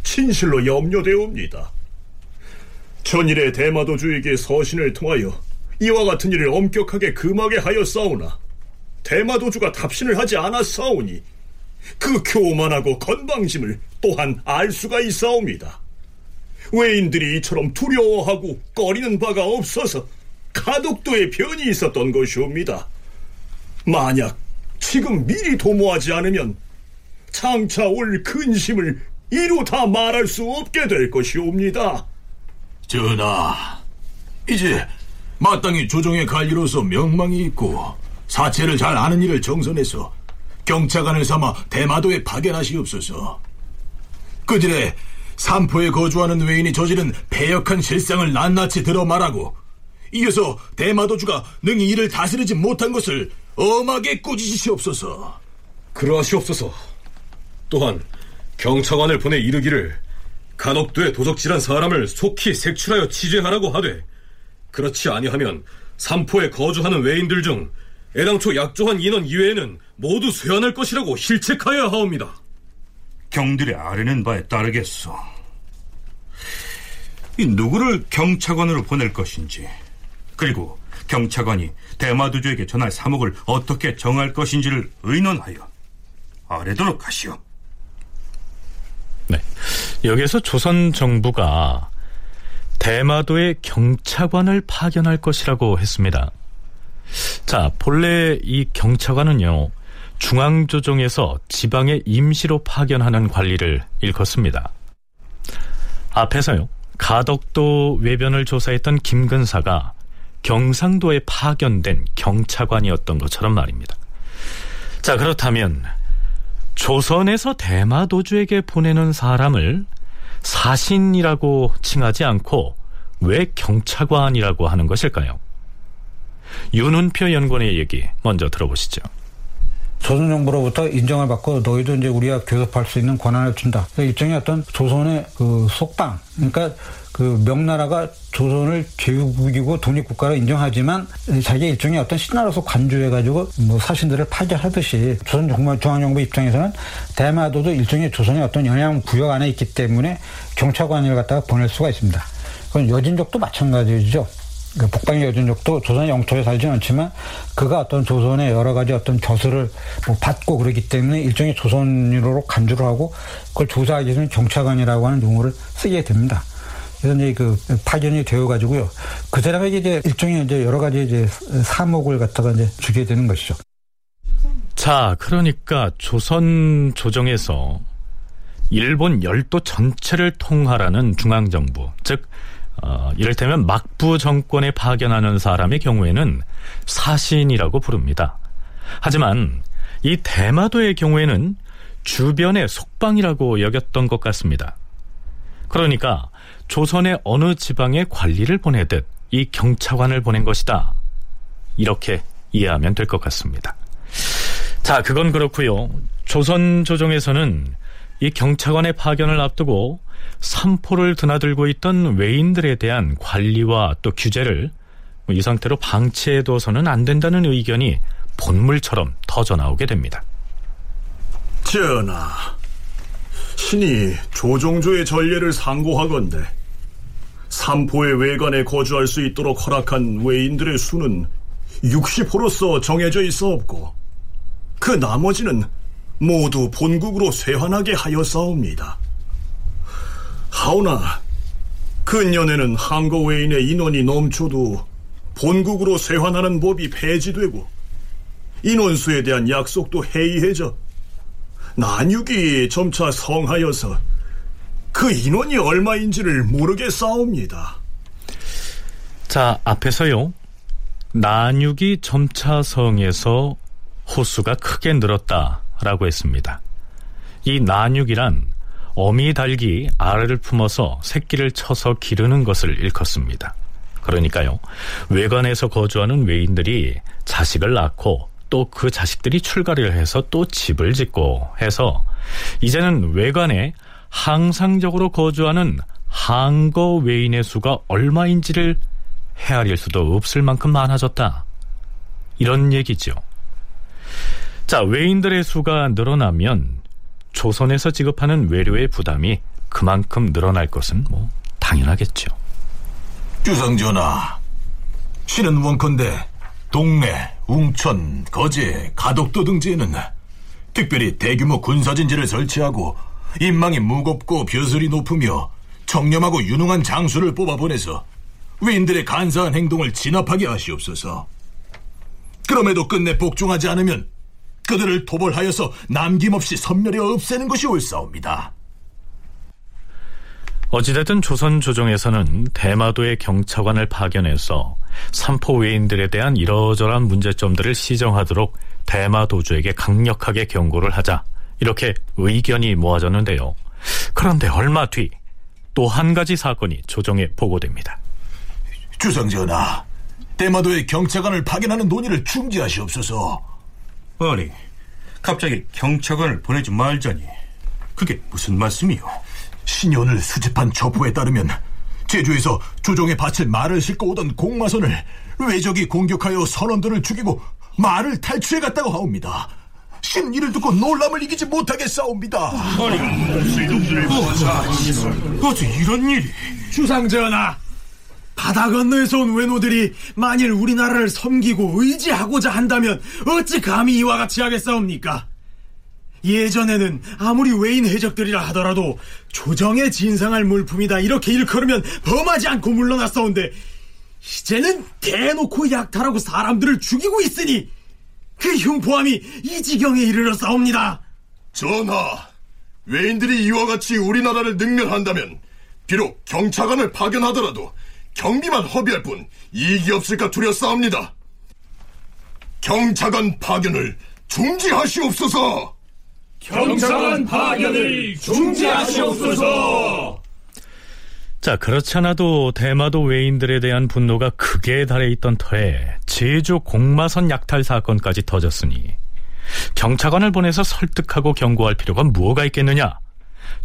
Speaker 6: 진실로 염려되옵니다. 전일의 대마도주에게 서신을 통하여 이와 같은 일을 엄격하게 금하게 하였사오나 대마도주가 답신을 하지 않았사오니 그 교만하고 건방짐을 또한 알 수가 있사옵니다. 외인들이 이처럼 두려워하고 꺼리는 바가 없어서 가덕도에 변이 있었던 것이옵니다. 만약 지금 미리 도모하지 않으면 장차 올 근심을 이루 다 말할 수 없게 될 것이옵니다.
Speaker 7: 전하, 이제 마땅히 조정의 관리로서 명망이 있고 사체를 잘 아는 이를 정선해서 경차관을 삼아 대마도에 파견하시옵소서. 그들의 삼포에 거주하는 외인이 저지른 패역한 실상을 낱낱이 들어 말하고 이어서 대마도주가 능히 이를 다스리지 못한 것을 엄하게 꾸짖으시옵소서.
Speaker 10: 그러하시옵소서. 또한 경차관을 보내 이르기를 간혹도에 도적질한 사람을 속히 색출하여 취재하라고 하되 그렇지 아니하면 삼포에 거주하는 외인들 중 애당초 약조한 인원 이외에는 모두 쇠환할 것이라고 실책하여야 하옵니다.
Speaker 9: 경들의 아뢰는 바에 따르겠소. 이 누구를 경차관으로 보낼 것인지, 그리고 경차관이 대마도주에게 전할 사목을 어떻게 정할 것인지를 의논하여 아뢰도록 하시오.
Speaker 2: 네. 여기에서 조선 정부가 대마도에 경차관을 파견할 것이라고 했습니다. 자, 본래 이 경차관은요, 중앙조정에서 지방에 임시로 파견하는 관리를 일컫습니다. 앞에서요, 가덕도 외변을 조사했던 김근사가 경상도에 파견된 경차관이었던 것처럼 말입니다. 자, 그렇다면 조선에서 대마도주에게 보내는 사람을 사신이라고 칭하지 않고 왜 경차관이라고 하는 것일까요? 윤은표 연구원의 얘기 먼저 들어보시죠.
Speaker 3: 조선 정부로부터 인정을 받고 너희도 이제 우리가 교섭할 수 있는 권한을 준다. 그 일종의 어떤 조선의 그 속방, 그러니까 그 명나라가 조선을 제국이고 독립국가로 인정하지만 자기 일종의 어떤 신하로서 관주해가지고 뭐 사신들을 파견하듯이 조선 중앙정부 입장에서는 대마도도 일종의 조선의 어떤 영향 구역 안에 있기 때문에 경찰관을 갖다가 보낼 수가 있습니다. 그건 여진족도 마찬가지죠. 그 북방의 여진족도 조선의 영토에 살지는 않지만 그가 어떤 조선의 여러 가지 어떤 저수를 뭐 받고 그러기 때문에 일종의 조선인으로 간주를 하고 그걸 조사하기 위해서는 경찰관이라고 하는 용어를 쓰게 됩니다. 그래서 이제 그 파견이 되어 가지고요. 그 사람에게 이제 일종의 이제 여러 가지 이제 사목을 갖다가 이제 주게 되는 것이죠.
Speaker 2: 자, 그러니까 조선 조정에서 일본 열도 전체를 통할하는 중앙정부, 즉 어, 이를테면 막부 정권에 파견하는 사람의 경우에는 사신이라고 부릅니다. 하지만 이 대마도의 경우에는 주변의 속방이라고 여겼던 것 같습니다. 그러니까 조선의 어느 지방에 관리를 보내듯 이 경차관을 보낸 것이다. 이렇게 이해하면 될 것 같습니다. 자, 그건 그렇고요. 조선 조정에서는 이 경차관의 파견을 앞두고 삼포를 드나들고 있던 외인들에 대한 관리와 또 규제를 이 상태로 방치해둬서는 안 된다는 의견이 본물처럼 터져나오게 됩니다.
Speaker 6: 전하, 신이 조종조의 전례를 상고하건대 삼포의 외관에 거주할 수 있도록 허락한 외인들의 수는 60호로서 정해져 있어 없고 그 나머지는 모두 본국으로 쇄환하게 하였사옵니다. 하오나 근년에는 항거 외인의 인원이 넘쳐도 본국으로 쇄환하는 법이 폐지되고 인원수에 대한 약속도 해이해져 난육이 점차 성하여서 그 인원이 얼마인지를 모르겠사옵니다.
Speaker 2: 자, 앞에서요. 난육이 점차 성에서 호수가 크게 늘었다라고 했습니다. 이 난육이란 어미 닭이 알을 품어서 새끼를 쳐서 기르는 것을 일컫습니다. 그러니까요. 외관에서 거주하는 외인들이 자식을 낳고 또 그 자식들이 출가를 해서 또 집을 짓고 해서 이제는 외관에 항상적으로 거주하는 항거 외인의 수가 얼마인지를 헤아릴 수도 없을 만큼 많아졌다. 이런 얘기죠. 자, 외인들의 수가 늘어나면 조선에서 지급하는 외료의 부담이 그만큼 늘어날 것은 뭐 당연하겠죠.
Speaker 7: 주상전하, 신은 원컨대 동래, 웅천, 거제, 가덕도 등지에는 특별히 대규모 군사진지를 설치하고 인망이 무겁고 벼슬이 높으며 청렴하고 유능한 장수를 뽑아보내서 외인들의 간사한 행동을 진압하게 하시옵소서. 그럼에도 끝내 복종하지 않으면 그들을 토벌하여서 남김없이 선멸해 없애는 것이 옳사옵니다.
Speaker 2: 어찌됐든 조선 조정에서는 대마도의 경차관을 파견해서 삼포 외인들에 대한 이러저러한 문제점들을 시정하도록 대마도주에게 강력하게 경고를 하자 이렇게 의견이 모아졌는데요. 그런데 얼마 뒤 또 한 가지 사건이 조정에 보고됩니다.
Speaker 7: 주상전하, 대마도의 경차관을 파견하는 논의를 중지하시옵소서.
Speaker 9: 아니, 갑자기 경찰관을 보내지 말자니 그게 무슨 말씀이요?
Speaker 7: 신이 을 수집한 첩보에 따르면 제주에서 조정의 밭을 말을 싣고 오던 공마선을 외적이 공격하여 선원들을 죽이고 말을 탈취해 갔다고 하옵니다. 신 이를 듣고 놀람을 이기지 못하게 싸웁니다.
Speaker 9: 아니, 어째 이런 일이?
Speaker 8: 주상전하, 바다 건너에서 온 외노들이 만일 우리나라를 섬기고 의지하고자 한다면 어찌 감히 이와 같이 하겠사옵니까? 예전에는 아무리 외인 해적들이라 하더라도 조정에 진상할 물품이다 이렇게 일컬으면 범하지 않고 물러났사온데 이제는 대놓고 약탈하고 사람들을 죽이고 있으니 그 흉포함이 이 지경에 이르렀사옵니다.
Speaker 11: 전하, 외인들이 이와 같이 우리나라를 능멸한다면 비록 경차관을 파견하더라도 경비만 허비할 뿐 이익이 없을까 두렵사옵니다. 경차관 파견을 중지하시옵소서.
Speaker 12: 경차관 파견을 중지하시옵소서.
Speaker 2: 자, 그렇지 않아도 대마도 외인들에 대한 분노가 극에 달해 있던 터에 제주 공마선 약탈 사건까지 터졌으니 경차관을 보내서 설득하고 경고할 필요가 무엇가 있겠느냐?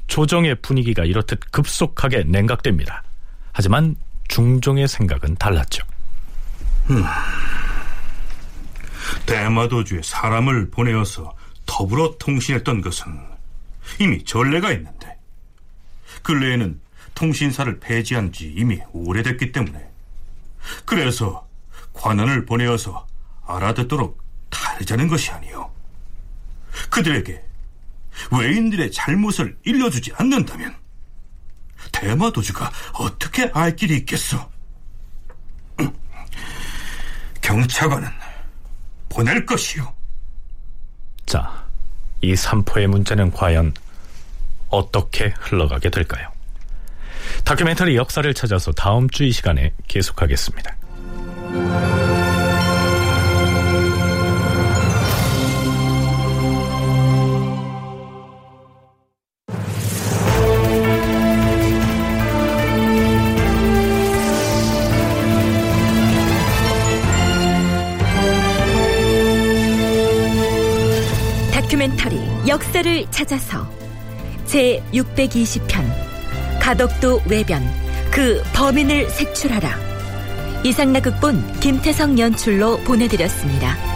Speaker 2: 조정의 분위기가 이렇듯 급속하게 냉각됩니다. 하지만 중종의 생각은 달랐죠.
Speaker 9: 음, 대마도주에 사람을 보내어서 더불어 통신했던 것은 이미 전례가 있는데 근래에는 통신사를 폐지한 지 이미 오래됐기 때문에 그래서 관원을 보내어서 알아듣도록 다르자는 것이 아니요 그들에게 외인들의 잘못을 일러주지 않는다면 대마 도주가 어떻게 알 길이 있겠소? 경차관은 보낼 것이요.
Speaker 2: 자, 이 삼포의 문제는 과연 어떻게 흘러가게 될까요? 다큐멘터리 역사를 찾아서 다음 주 이 시간에 계속하겠습니다.
Speaker 1: 역사를 찾아서 제 620편 가덕도 외변 그 범인을 색출하라. 이상락 극본 김태성 연출로 보내드렸습니다.